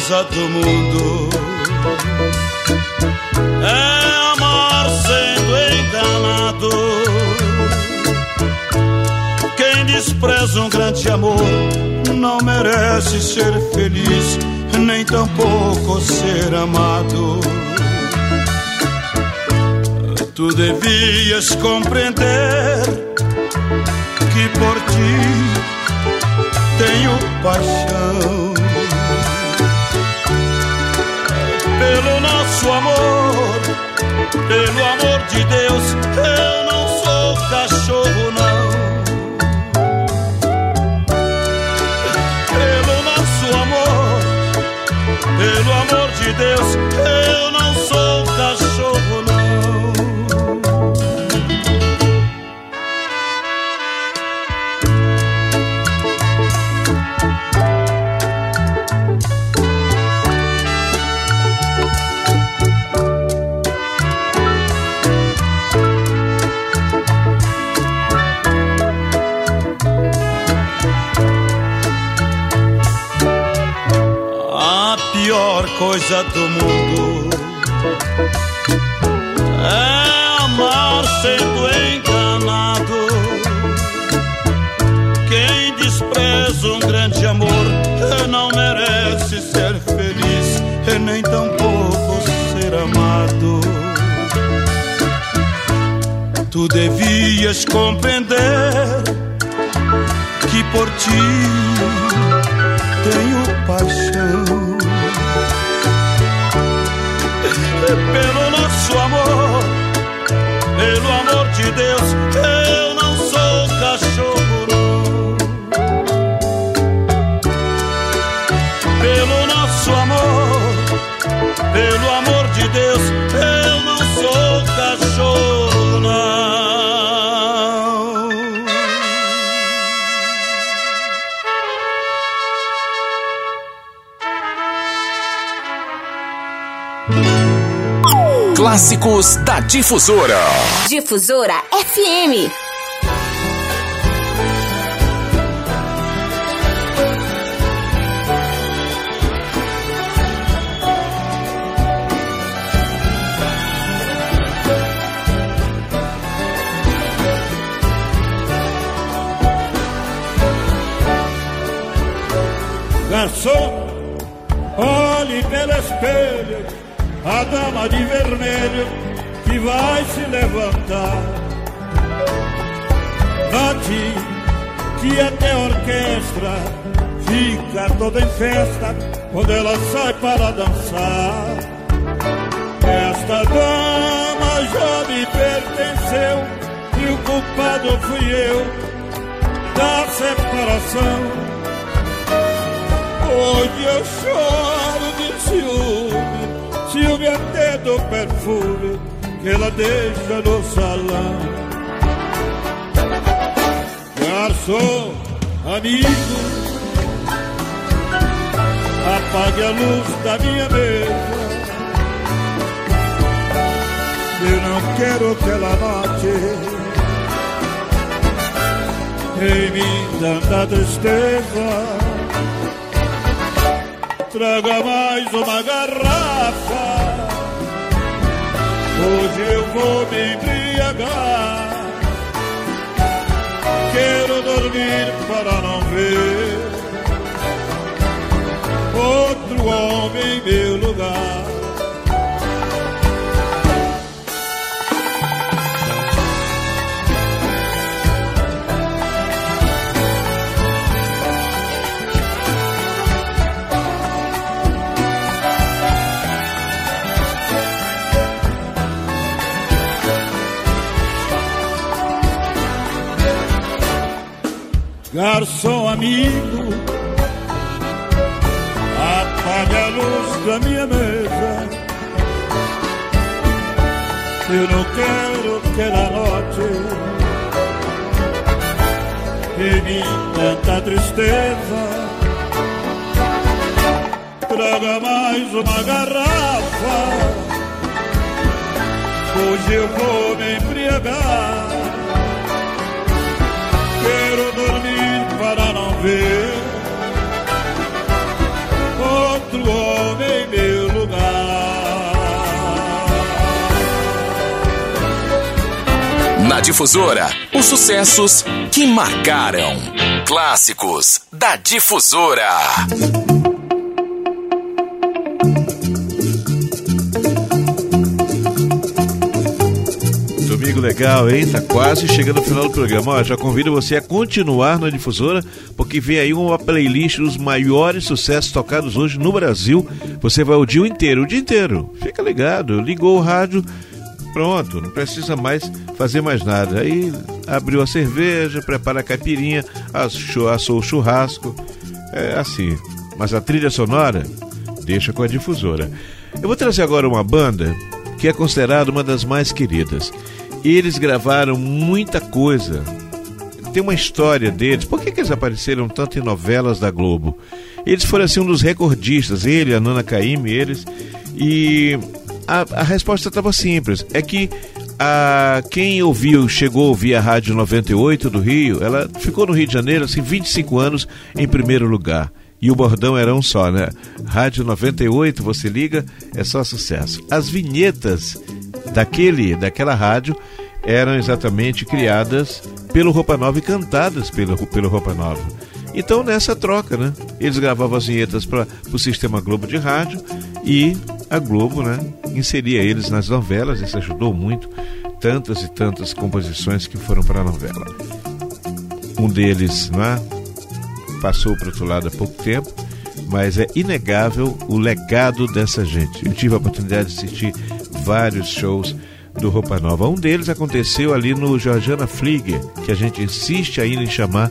Coisa do mundo é amar sendo enganado. Quem despreza um grande amor não merece ser feliz, nem tampouco ser amado. Tu devias compreender que por ti tenho paixão. Pelo nosso amor, pelo amor de Deus, eu não sou cachorro, não. Pelo nosso amor, pelo amor de Deus, eu não sou cachorro, não. Coisa do mundo é amar sendo enganado. Quem despreza um grande amor não merece ser feliz e nem tampouco ser amado. Tu devias compreender que por ti Deus, Clássicos da Difusora. Difusora FM. Garçom, olhe pelo espelho a dama de vermelho que vai se levantar. Note que até a orquestra fica toda em festa quando ela sai para dançar. Esta dama já me pertenceu e o culpado fui eu da separação. Hoje eu choro ciúme até do perfume que ela deixa no salão. Garçom, amigo, apague a luz da minha mesa. Eu não quero que ela note em mim tanta tristeza. Traga mais uma garrafa. Hoje eu vou me embriagar. Quero dormir para não ver outro homem em meu lugar. Garçom amigo, apague a luz da minha mesa. Eu não quero que ela note mim tanta tristeza. Traga mais uma garrafa. Hoje eu vou me embriagar. ver outro homem em meu lugar. Na Difusora, os sucessos que marcaram. Clássicos da Difusora. Domingo legal, hein? Tá quase chegando ao final do programa. Ó, já convido você a continuar na difusora porque vem aí uma playlist dos maiores sucessos tocados hoje no Brasil. Você vai o dia inteiro, o dia inteiro. Fica ligado, ligou o rádio, pronto, não precisa mais fazer mais nada. Aí abriu a cerveja, prepara a caipirinha, assou o churrasco. É assim. Mas a trilha sonora, deixa com a difusora. Eu vou trazer agora uma banda que é considerada uma das mais queridas. Eles gravaram muita coisa. Tem uma história deles. Por que, que eles apareceram tanto em novelas da Globo? Eles foram assim um dos recordistas, ele, a Nana Caymmi, eles. E a, a resposta estava simples. É que a, quem ouviu, chegou a ouvir a Rádio 98 do Rio, ela ficou no Rio de Janeiro, assim, 25 anos em primeiro lugar. E o bordão era um só, né? Rádio 98, você liga, é só sucesso. As vinhetas daquele, daquela rádio eram exatamente criadas pelo Roupa Nova e cantadas pelo, pelo Roupa Nova. Então, nessa troca, né? Eles gravavam as vinhetas para o Sistema Globo de Rádio e a Globo, né? Inseria eles nas novelas, isso ajudou muito. Tantas e tantas composições que foram para a novela. Um deles, não é? Passou para outro lado há pouco tempo, mas é inegável o legado dessa gente. Eu tive a oportunidade de assistir vários shows do Roupa Nova. Um deles aconteceu ali no Georgiana Flieger, que a gente insiste ainda em chamar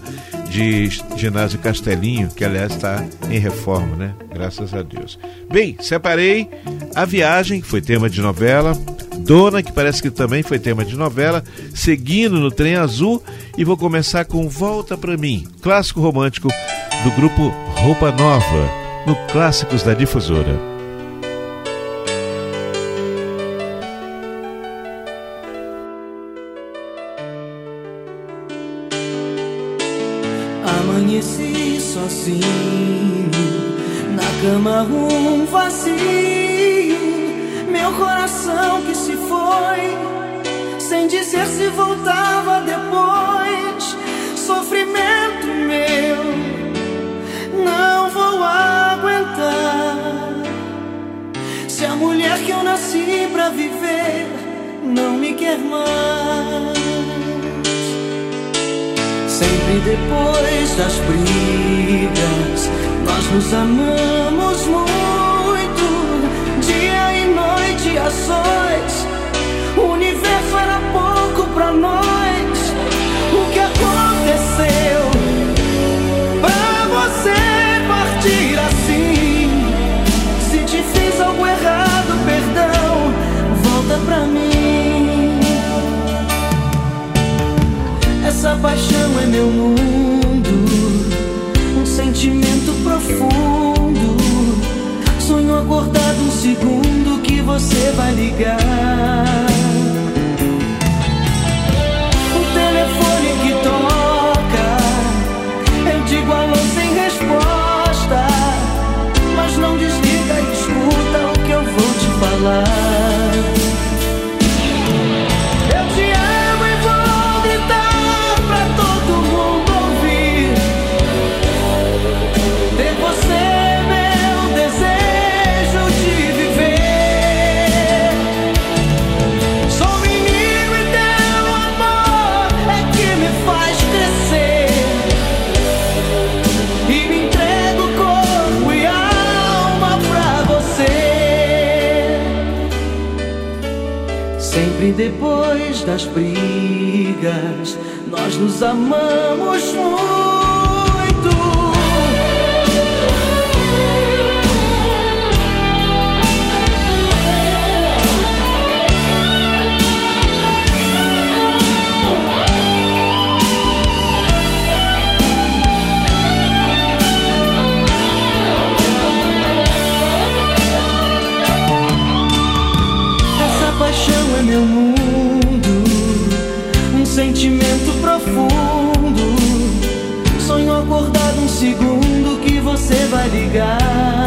de ginásio Castelinho, que aliás está em reforma, né? Graças a Deus. Bem, separei A Viagem, que foi tema de novela, Dona, que parece que também foi tema de novela, seguindo no Trem Azul, e vou começar com Volta Pra Mim, clássico romântico do grupo Roupa Nova, no Clássicos da Difusora. Viver não me quer mais. Sempre depois das brigas, nós nos amamos muito. Dia e noite a sós, o universo era pouco pra nós. Paixão é meu mundo, um sentimento profundo. Sonho acordado um segundo que você vai ligar. O telefone que toca, eu digo alô sem resposta. Mas não desliga escuta o que eu vou te falar. Das brigas, nós nos amamos muito. Essa paixão é meu mundo, sentimento profundo. Sonho acordado um segundo que você vai ligar.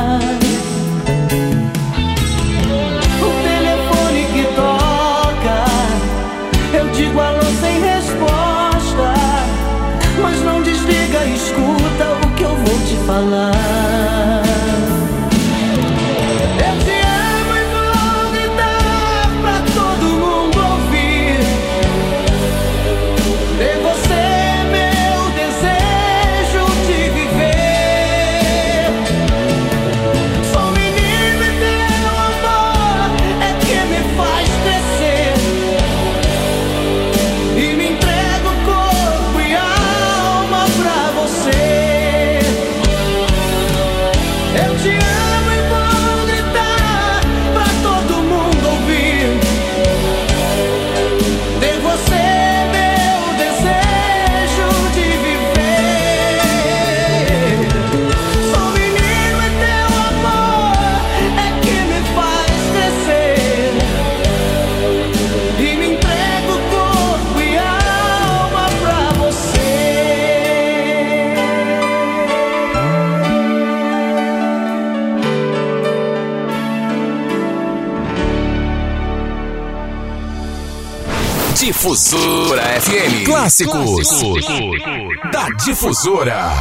Difusora FM. Clássicos, Clássicos. da Difusora.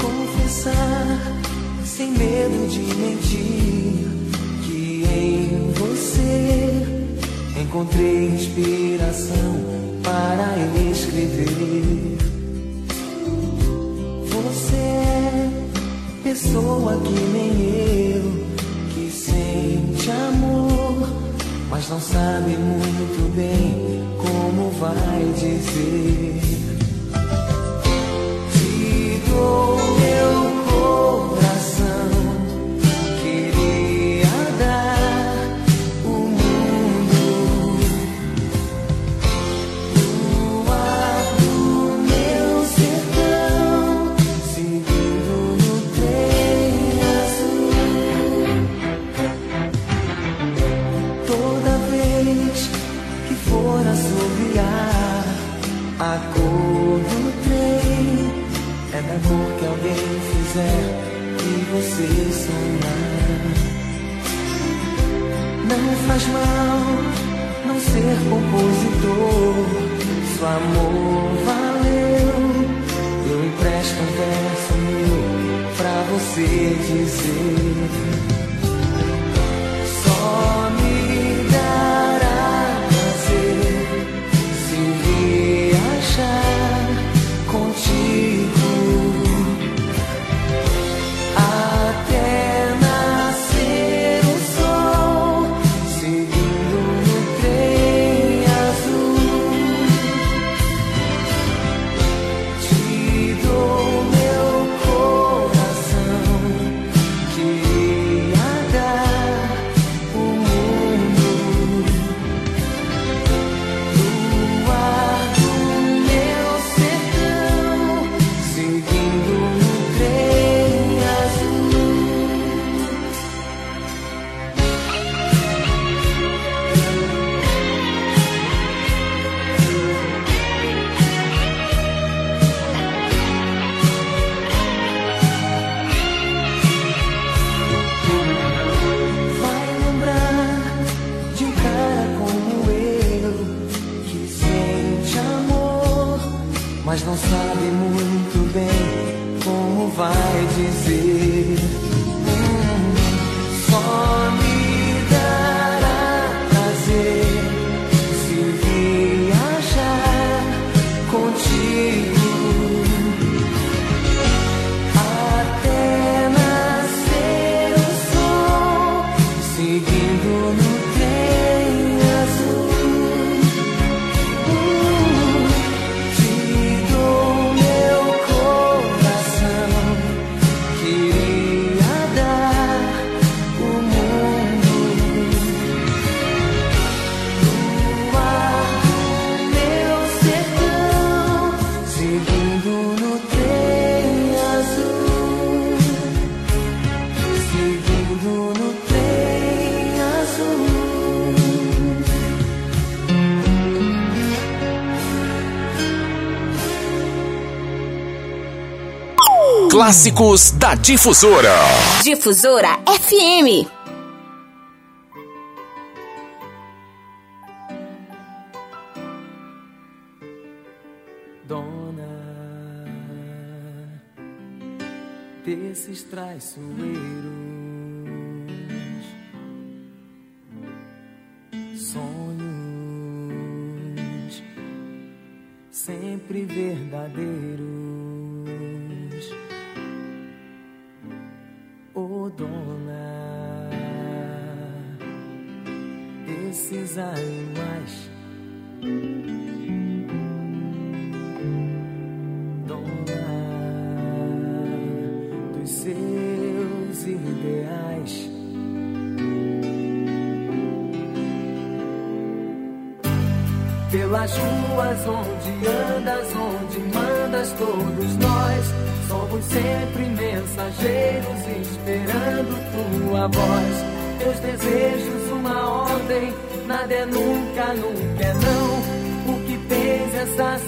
Confessar sem medo de mentir que em você encontrei inspiração para escrever. Você é pessoa que nem eu sente amor, mas não sabe muito bem como vai dizer. Te dou meu quiser que você sonhar. Não faz mal não ser compositor. Seu amor valeu. Eu empresto um verso meu pra você dizer. clássicos da Difusora. Difusora FM. Dona desses traiçoeiros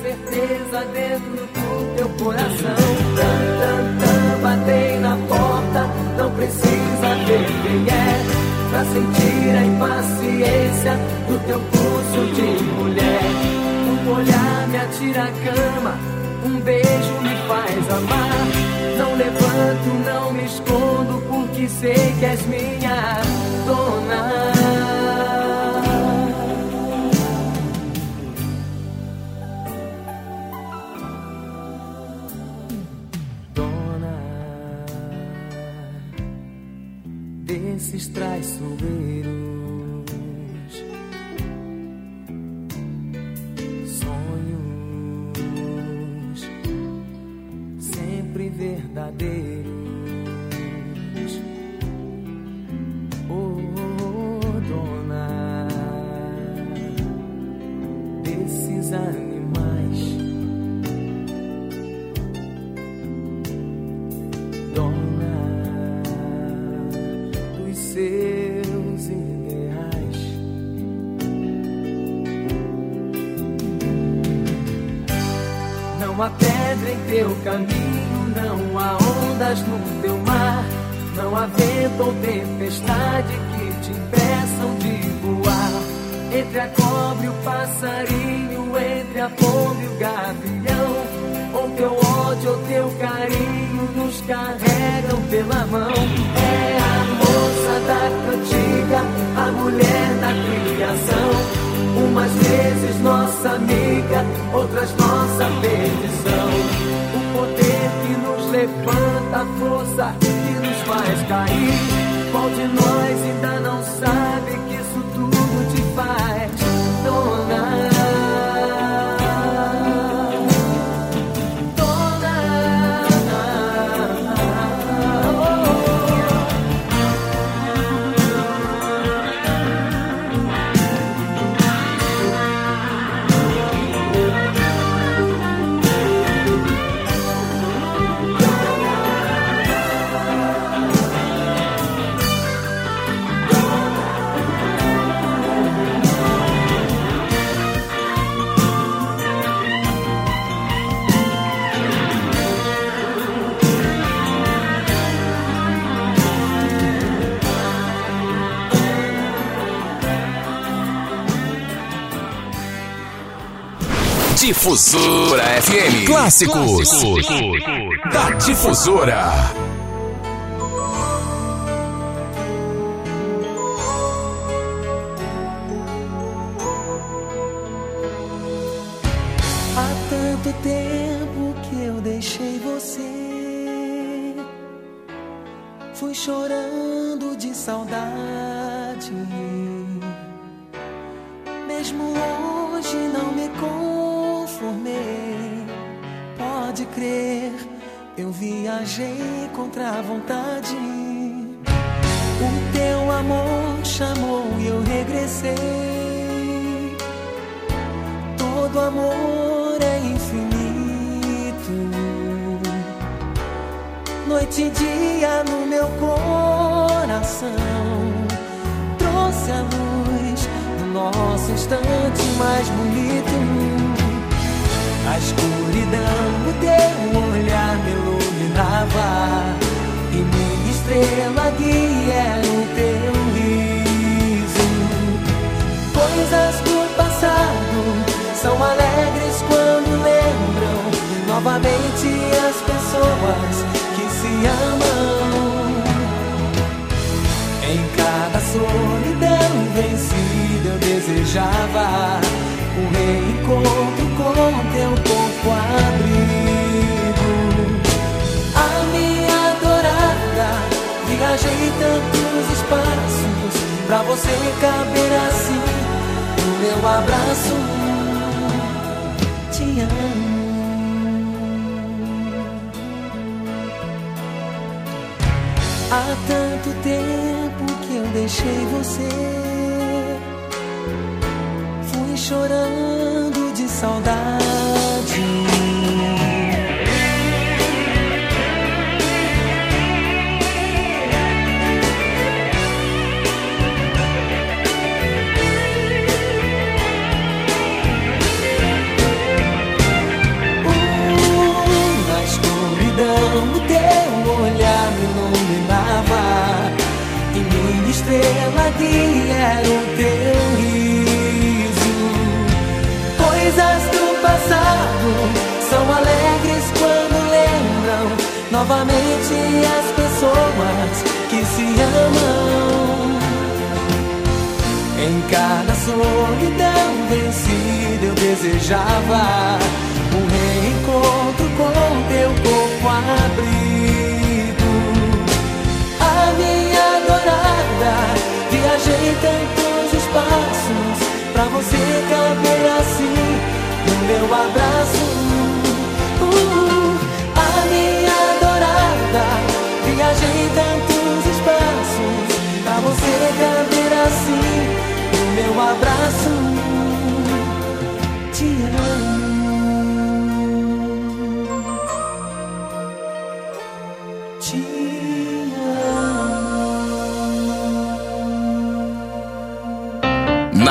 certeza dentro do teu coração. Tan, tan, tan, batei na porta, não precisa ver quem é. Pra sentir a impaciência do teu pulso de mulher. Um olhar me atira a cama, um beijo me faz amar. Não levanto, não me escondo, porque sei que és minha. Difusora FM. Clássicos, Clássicos. da Difusora.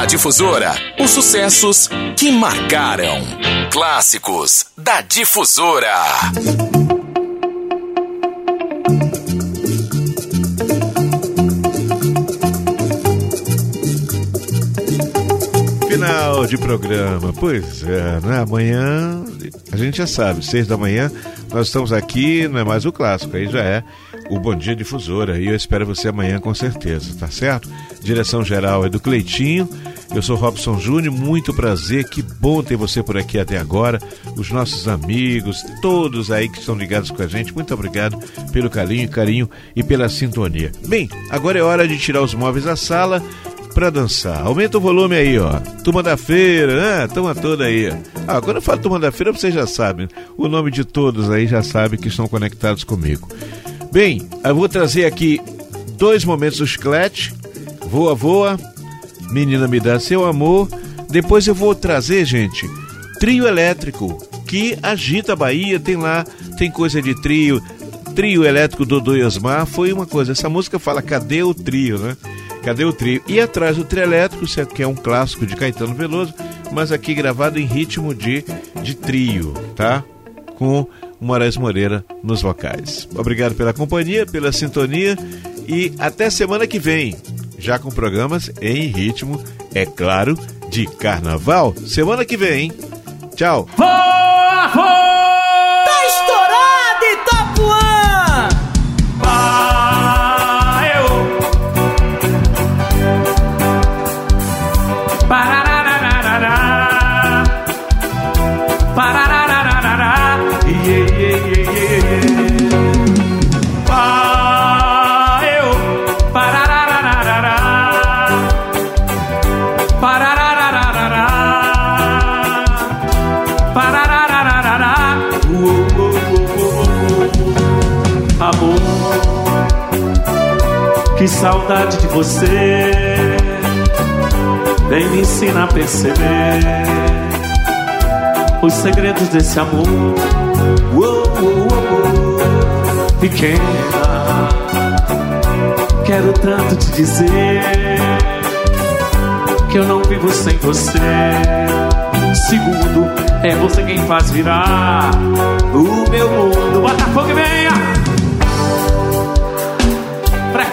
Difusora, os sucessos que marcaram. Clássicos da Difusora. Final de programa. Pois é, né? Amanhã, a gente já sabe, seis da manhã, nós estamos aqui, não é mais o clássico, aí já é o Bom Dia Difusora. E eu espero você amanhã com certeza, tá certo? Direção geral é do Cleitinho. Eu sou Robson Júnior, muito prazer, que bom ter você por aqui até agora. Os nossos amigos, todos aí que estão ligados com a gente, muito obrigado pelo carinho, carinho e pela sintonia. Bem, agora é hora de tirar os móveis da sala para dançar. Aumenta o volume aí, ó. Turma da feira, né? Turma toda aí. Ah, quando eu falo turma da feira, vocês já sabem. O nome de todos aí já sabem que estão conectados comigo. Bem, eu vou trazer aqui dois momentos do chiclete. Voa, voa. Menina me dá seu amor. Depois eu vou trazer, gente, trio elétrico que agita a Bahia. Tem lá, tem coisa de trio. Trio elétrico Dodô e Osmar foi uma coisa. Essa música fala cadê o trio, né? Cadê o trio? E atrás do trio elétrico, que é um clássico de Caetano Veloso, mas aqui gravado em ritmo de, de trio, tá? Com o Moraes Moreira nos vocais. Obrigado pela companhia, pela sintonia e até semana que vem, já com programas em ritmo, é claro, de carnaval. Semana que vem, hein? Tchau! Que saudade de você. Vem me ensinar a perceber os segredos desse amor. Uou, uou, uou. Pequena, quero tanto te dizer que eu não vivo sem você. Segundo, é você quem faz virar o meu mundo. Botafogo e venha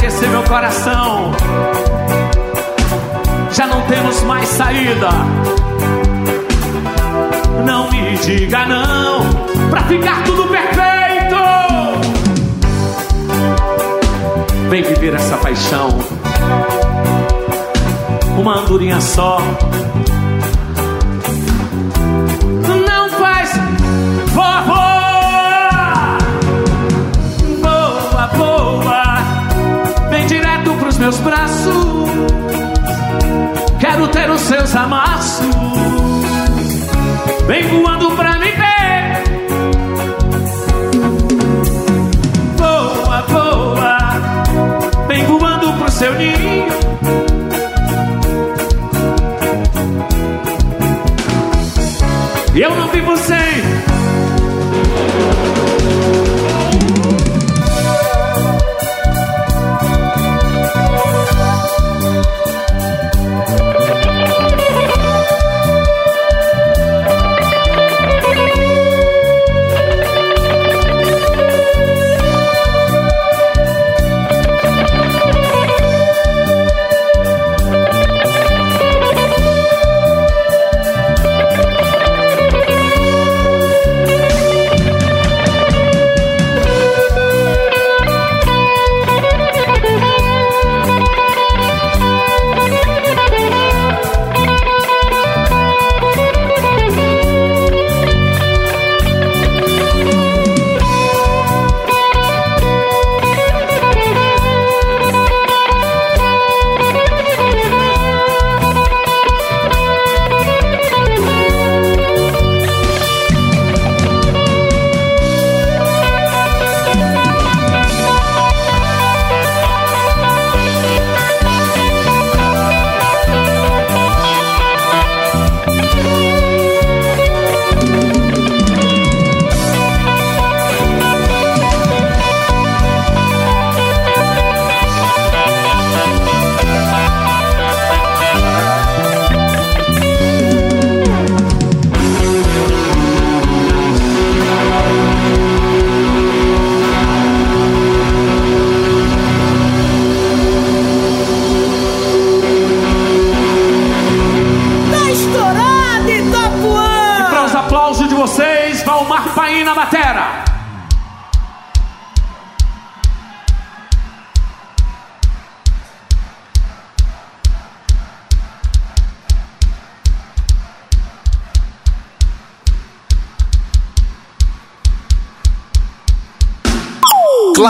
aquecer meu coração. Já não temos mais saída. Não me diga não, pra ficar tudo perfeito. Vem viver essa paixão. Uma andorinha só. Vem voando pra me ver. Voa, voa. Vem voando pro seu ninho.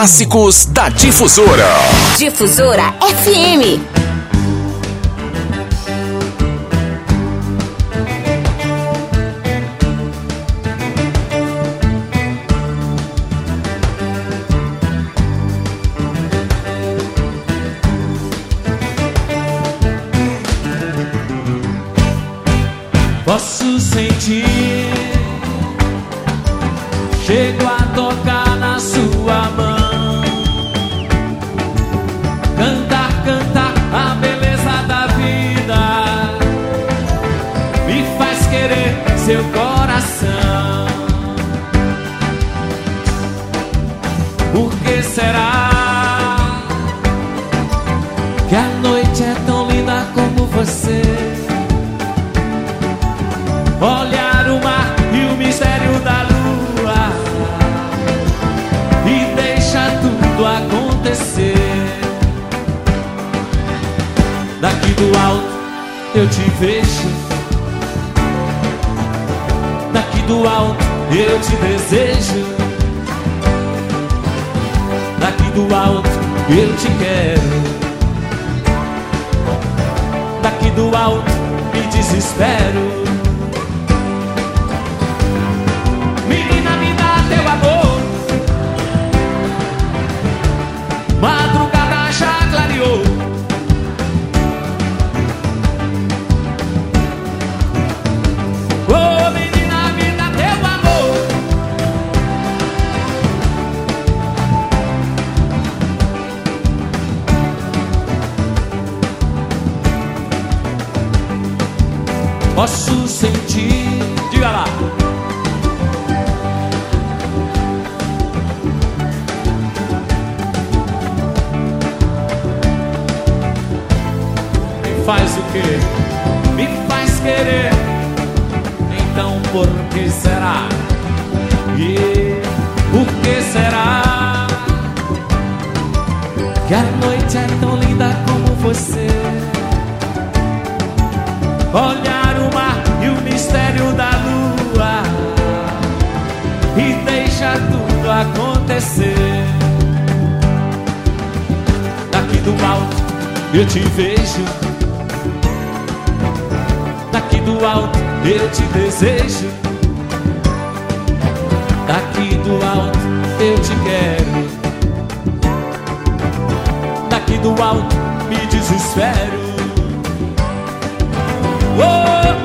Clássicos da Difusora. Difusora FM. Do alto eu te vejo. Daqui do alto eu te desejo. Daqui do alto eu te quero. Daqui do alto me desespero você. Olhar o mar e o mistério da lua. E deixa tudo acontecer. Daqui do alto eu te vejo. Daqui do alto eu te desejo. Daqui do alto eu te quero. Daqui do alto me desespero. Oh,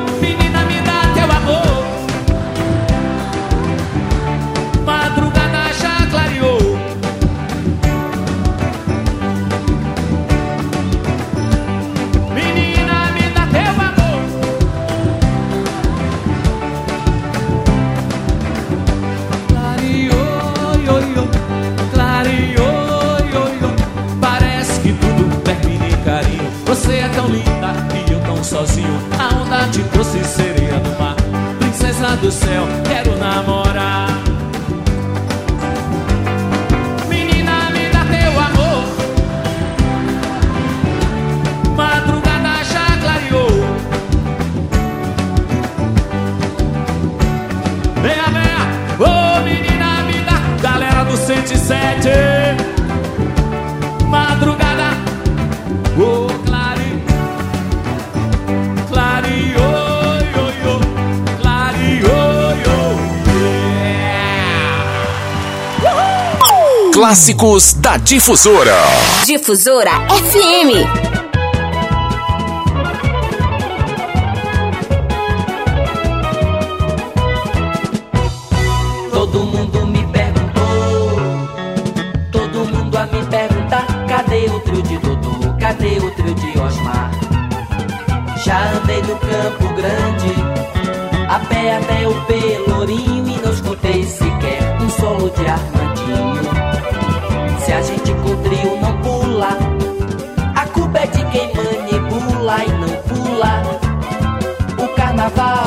Clássicos da Difusora. Difusora FM. Todo mundo me perguntou, todo mundo a me perguntar: cadê o trio de Dodô? Cadê o trio de Osmar? Já andei no Campo Grande, a pé até o Pelourinho quem manipula e não pula o carnaval.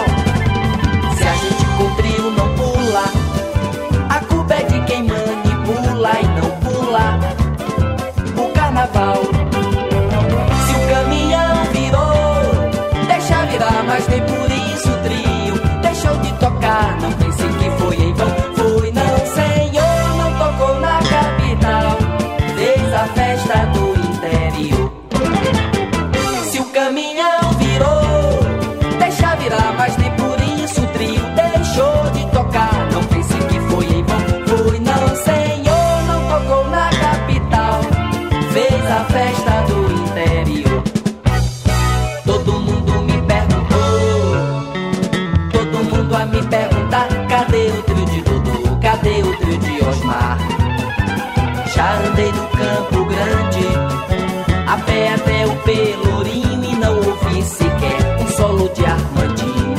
Até o Pelourinho e não ouvi sequer um solo de Armandinho.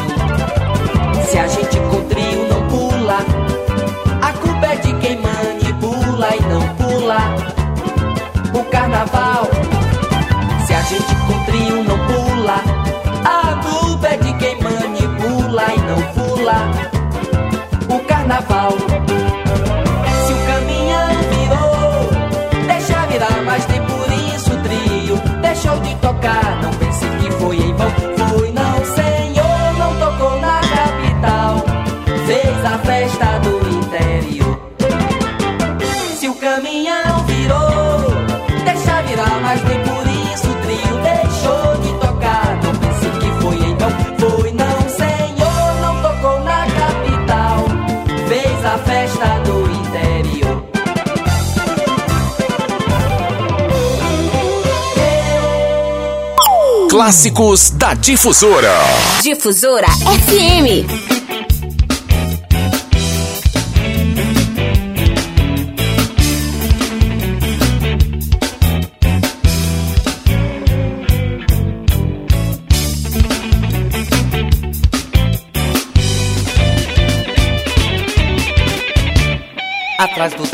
Se a gente com trio não pula, a culpa é de quem manipula e não pula o carnaval. Deixou de tocar. Não pense que foi em vão, Clássicos da Difusora. Difusora FM. Atrás do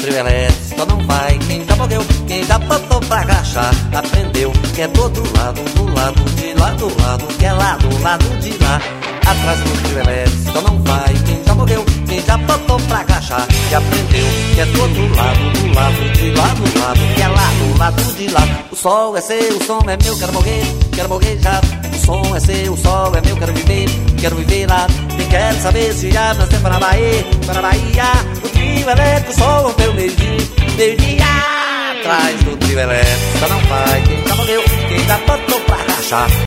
aprendeu que é do outro lado, do lado de lá, do lado que é lá, do lado de lá. Atrás do trio elétrico só não vai quem já morreu, quem já botou pra agachar, e aprendeu que é do outro lado, do lado de lá, do lado que é lá, do lado de lá. O sol é seu, o som é meu, quero morrer, quero morrer já. O som é seu, o sol é meu, quero viver, quero viver lá. Nem quero saber se já nasceu para Bahia, para Bahia. O trio elétrico só rompeu meio-dia, meio-dia. Atrás do trio elétrico não vai quem já morreu, quem já botou pra agachar.